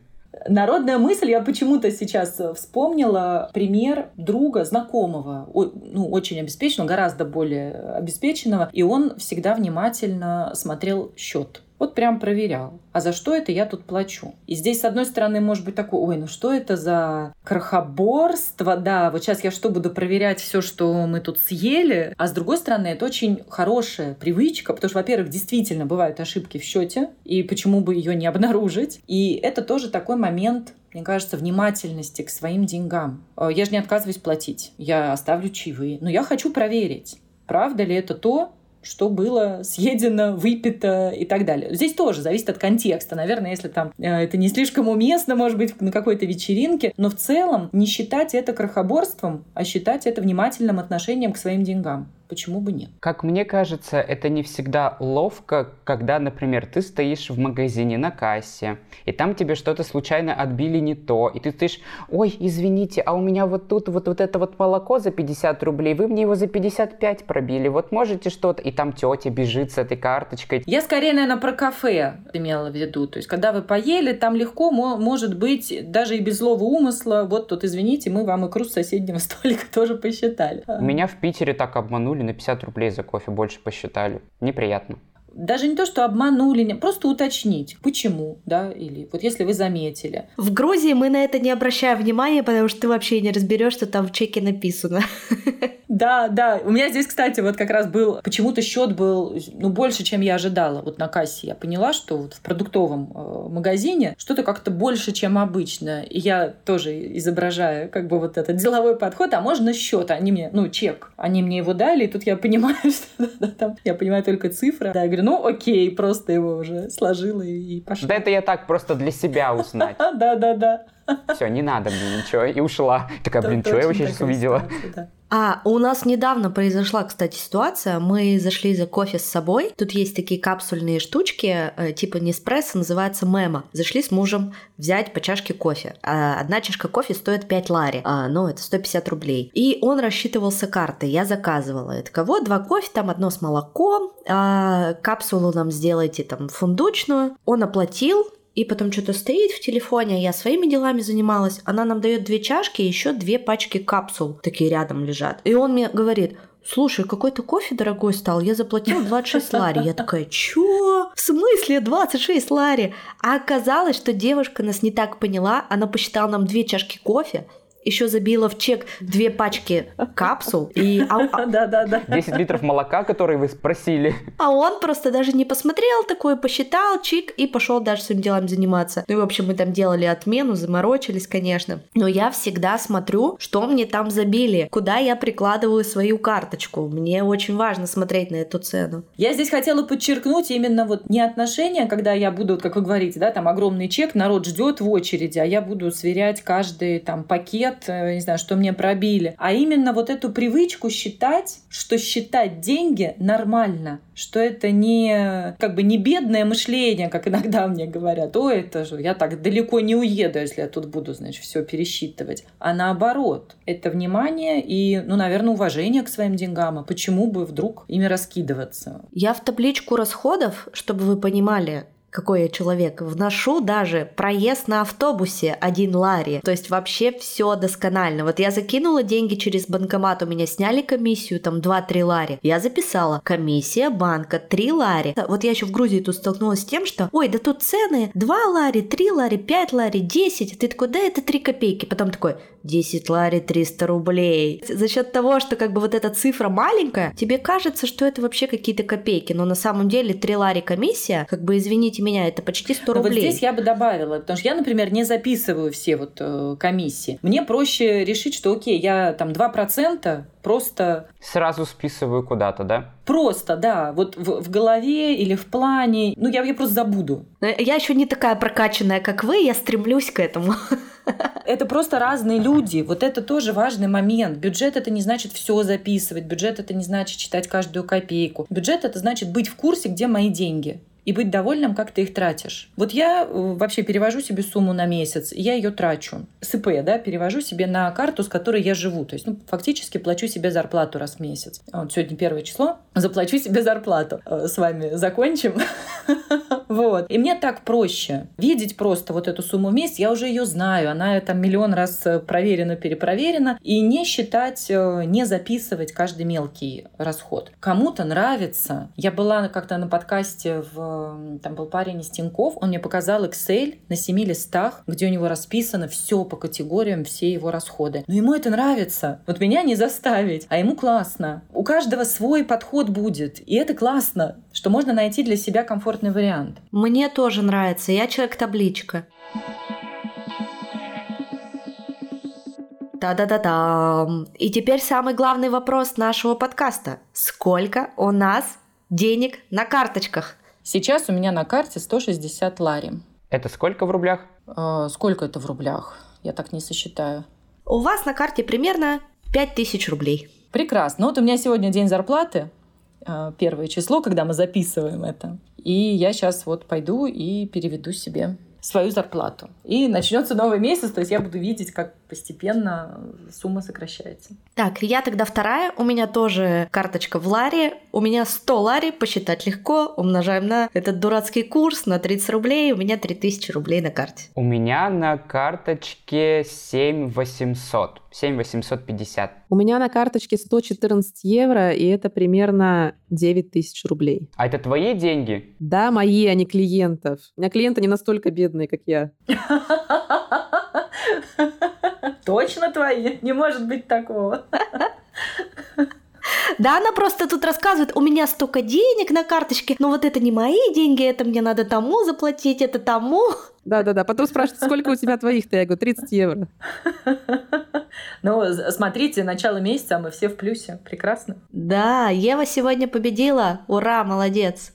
Народная мысль, я почему-то сейчас вспомнила пример друга, знакомого, ну, очень обеспеченного, гораздо более обеспеченного, и он всегда внимательно смотрел счет. Вот прям проверял. А за что это я тут плачу? И здесь, с одной стороны, может быть такой, ой, ну что это за крохоборство? Да, вот сейчас я что, буду проверять все, что мы тут съели? А с другой стороны, это очень хорошая привычка, потому что, во-первых, действительно бывают ошибки в счете, и почему бы ее не обнаружить? И это тоже такой момент мне кажется, внимательности к своим деньгам. Э, я же не отказываюсь платить. Я оставлю чаевые. Но я хочу проверить, правда ли это то, что было съедено, выпито и так далее. Здесь тоже зависит от контекста. Наверное, если там э, это не слишком уместно, может быть, на какой-то вечеринке, но в целом не считать это крохоборством, а считать это внимательным отношением к своим деньгам. Почему бы нет? Как мне кажется, это не всегда ловко, когда, например, ты стоишь в магазине на кассе, и там тебе что-то случайно отбили не то, и ты стоишь, ой, извините, а у меня вот тут вот, вот это вот молоко за 50 рублей, вы мне его за 55 пробили, вот можете что-то, и там тетя бежит с этой карточкой. Я скорее, наверное, про кафе имела в виду, то есть когда вы поели, там легко может быть, даже и без злого умысла, вот тут, извините, мы вам икру с соседнего столика тоже посчитали. Меня в Питере так обманули, на 50 рублей за кофе больше посчитали. Неприятно даже не то, что обманули, просто уточнить, почему, да, или вот если вы заметили. В Грузии мы на это не обращаем внимания, потому что ты вообще не разберешь, что там в чеке написано. Да, да. У меня здесь, кстати, вот как раз был, почему-то счет был, ну, больше, чем я ожидала. Вот на кассе я поняла, что вот в продуктовом э, магазине что-то как-то больше, чем обычно. И я тоже изображаю как бы вот этот деловой подход, а можно счет, они мне, ну, чек, они мне его дали, и тут я понимаю, что да, там, я понимаю только цифры. Да, я говорю, ну, окей, просто его уже сложила и, пошла. Да это я так просто для себя узнать. Да, да, да. Все, не надо мне ничего. И ушла. Такая, блин, что я вообще сейчас увидела? А, у нас недавно произошла, кстати, ситуация. Мы зашли за кофе с собой. Тут есть такие капсульные штучки, э, типа Неспрессо, называется Мема. Зашли с мужем взять по чашке кофе. А одна чашка кофе стоит 5 лари. А, ну, это 150 рублей. И он рассчитывался картой. Я заказывала. Это кого? Два кофе, там одно с молоком. А, капсулу нам сделайте там фундучную. Он оплатил, и потом что-то стоит в телефоне, а я своими делами занималась. Она нам дает две чашки и еще две пачки капсул такие рядом лежат. И он мне говорит, слушай, какой-то кофе дорогой стал, я заплатила 26 лари. Я такая, чё? В смысле 26 лари? А оказалось, что девушка нас не так поняла, она посчитала нам две чашки кофе, еще забила в чек две пачки капсул. И... А, да, да, да. 10 литров молока, которые вы спросили. А он просто даже не посмотрел такой, посчитал, чик, и пошел дальше своим делом заниматься. Ну и, в общем, мы там делали отмену, заморочились, конечно. Но я всегда смотрю, что мне там забили, куда я прикладываю свою карточку. Мне очень важно смотреть на эту цену. Я здесь хотела подчеркнуть именно вот не отношения, когда я буду, как вы говорите, да, там огромный чек, народ ждет в очереди, а я буду сверять каждый там пакет лет, э, не знаю, что мне пробили, а именно вот эту привычку считать, что считать деньги нормально, что это не как бы не бедное мышление, как иногда мне говорят, ой, это же я так далеко не уеду, если я тут буду, значит, все пересчитывать, а наоборот, это внимание и, ну, наверное, уважение к своим деньгам, а почему бы вдруг ими раскидываться? Я в табличку расходов, чтобы вы понимали, какой я человек. Вношу даже проезд на автобусе один лари. То есть вообще все досконально. Вот я закинула деньги через банкомат, у меня сняли комиссию, там 2-3 лари. Я записала комиссия банка 3 лари. Вот я еще в Грузии тут столкнулась с тем, что ой, да тут цены 2 лари, 3 лари, 5 лари, 10. Ты такой, да это 3 копейки. Потом такой, 10 лари 300 рублей. За счет того, что как бы вот эта цифра маленькая, тебе кажется, что это вообще какие-то копейки, но на самом деле 3 лари комиссия, как бы извините меня, это почти 100 рублей. Но вот здесь я бы добавила, потому что я, например, не записываю все вот э, комиссии. Мне проще решить, что окей, я там 2% просто... Сразу списываю куда-то, да? Просто, да. Вот в, в голове или в плане. Ну, я, я просто забуду. Я еще не такая прокачанная, как вы, я стремлюсь к этому. Это просто разные люди. Вот это тоже важный момент. Бюджет это не значит все записывать. Бюджет это не значит читать каждую копейку. Бюджет это значит быть в курсе, где мои деньги и быть довольным, как ты их тратишь. Вот я э, вообще перевожу себе сумму на месяц, я ее трачу. С ИП, да, перевожу себе на карту, с которой я живу. То есть, ну, фактически плачу себе зарплату раз в месяц. Вот сегодня первое число, заплачу себе зарплату. Э, с вами закончим. Вот. И мне так проще видеть просто вот эту сумму в месяц. Я уже ее знаю. Она там миллион раз э, проверена, перепроверена. И не считать, не записывать каждый мелкий расход. Кому-то нравится. Я была как-то на подкасте в там был парень из Тиньков, он мне показал Excel на семи листах, где у него расписано все по категориям, все его расходы. Но ему это нравится. Вот меня не заставить, а ему классно. У каждого свой подход будет, и это классно, что можно найти для себя комфортный вариант. Мне тоже нравится, я человек-табличка. Да-да-да-да. И теперь самый главный вопрос нашего подкаста. Сколько у нас денег на карточках? Сейчас у меня на карте 160 лари. Это сколько в рублях? Э, сколько это в рублях? Я так не сосчитаю. У вас на карте примерно 5000 рублей. Прекрасно. Ну вот у меня сегодня день зарплаты, э, первое число, когда мы записываем это. И я сейчас вот пойду и переведу себе свою зарплату. И начнется новый месяц, то есть я буду видеть, как постепенно сумма сокращается. Так, я тогда вторая. У меня тоже карточка в Ларе. У меня 100 Лари, посчитать легко. Умножаем на этот дурацкий курс на 30 рублей. У меня 3000 рублей на карте. У меня на карточке 7 800. 7 850. У меня на карточке 114 евро, и это примерно 9 тысяч рублей. А это твои деньги? Да, мои, а не клиентов. У меня клиенты не настолько бедные, как я. Точно твои? Не может быть такого. Да, она просто тут рассказывает, у меня столько денег на карточке, но вот это не мои деньги, это мне надо тому заплатить, это тому. Да-да-да, потом спрашивают, сколько у тебя твоих-то? Я говорю, 30 евро. Ну, смотрите, начало месяца, а мы все в плюсе. Прекрасно. Да, Ева сегодня победила. Ура, молодец.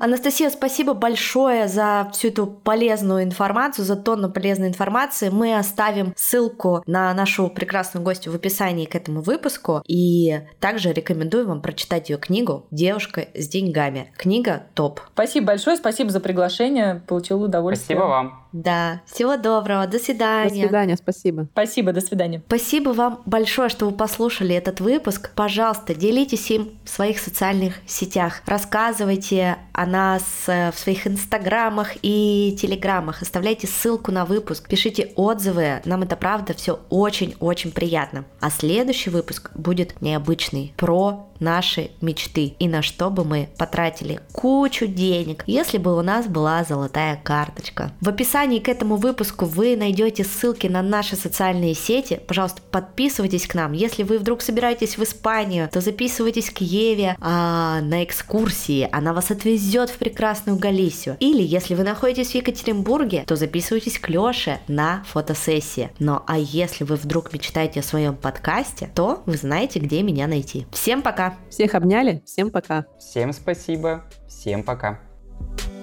Анастасия, спасибо большое за всю эту полезную информацию, за тонну полезной информации. Мы оставим ссылку на нашу прекрасную гостью в описании к этому выпуску. И также рекомендую вам прочитать ее книгу «Девушка с деньгами». Книга топ. Спасибо большое, спасибо за приглашение. Получил удовольствие. Спасибо вам. Да, всего доброго, до свидания. До свидания, спасибо. Спасибо, до свидания. Спасибо вам большое, что вы послушали этот выпуск. Пожалуйста, делитесь им в своих социальных сетях. Рассказывайте о нас э, в своих инстаграмах и телеграмах. Оставляйте ссылку на выпуск, пишите отзывы. Нам это правда все очень-очень приятно. А следующий выпуск будет необычный, про наши мечты и на что бы мы потратили кучу денег, если бы у нас была золотая карточка. В описании к этому выпуску вы найдете ссылки на наши социальные сети. Пожалуйста, подписывайтесь к нам. Если вы вдруг собираетесь в Испанию, то записывайтесь к Еве а, на экскурсии. Она вас отвезет в прекрасную Галисию. Или если вы находитесь в Екатеринбурге, то записывайтесь к Леше на фотосессии. Ну а если вы вдруг мечтаете о своем подкасте, то вы знаете, где меня найти. Всем пока! Всех обняли, всем пока. Всем спасибо, всем пока. Thank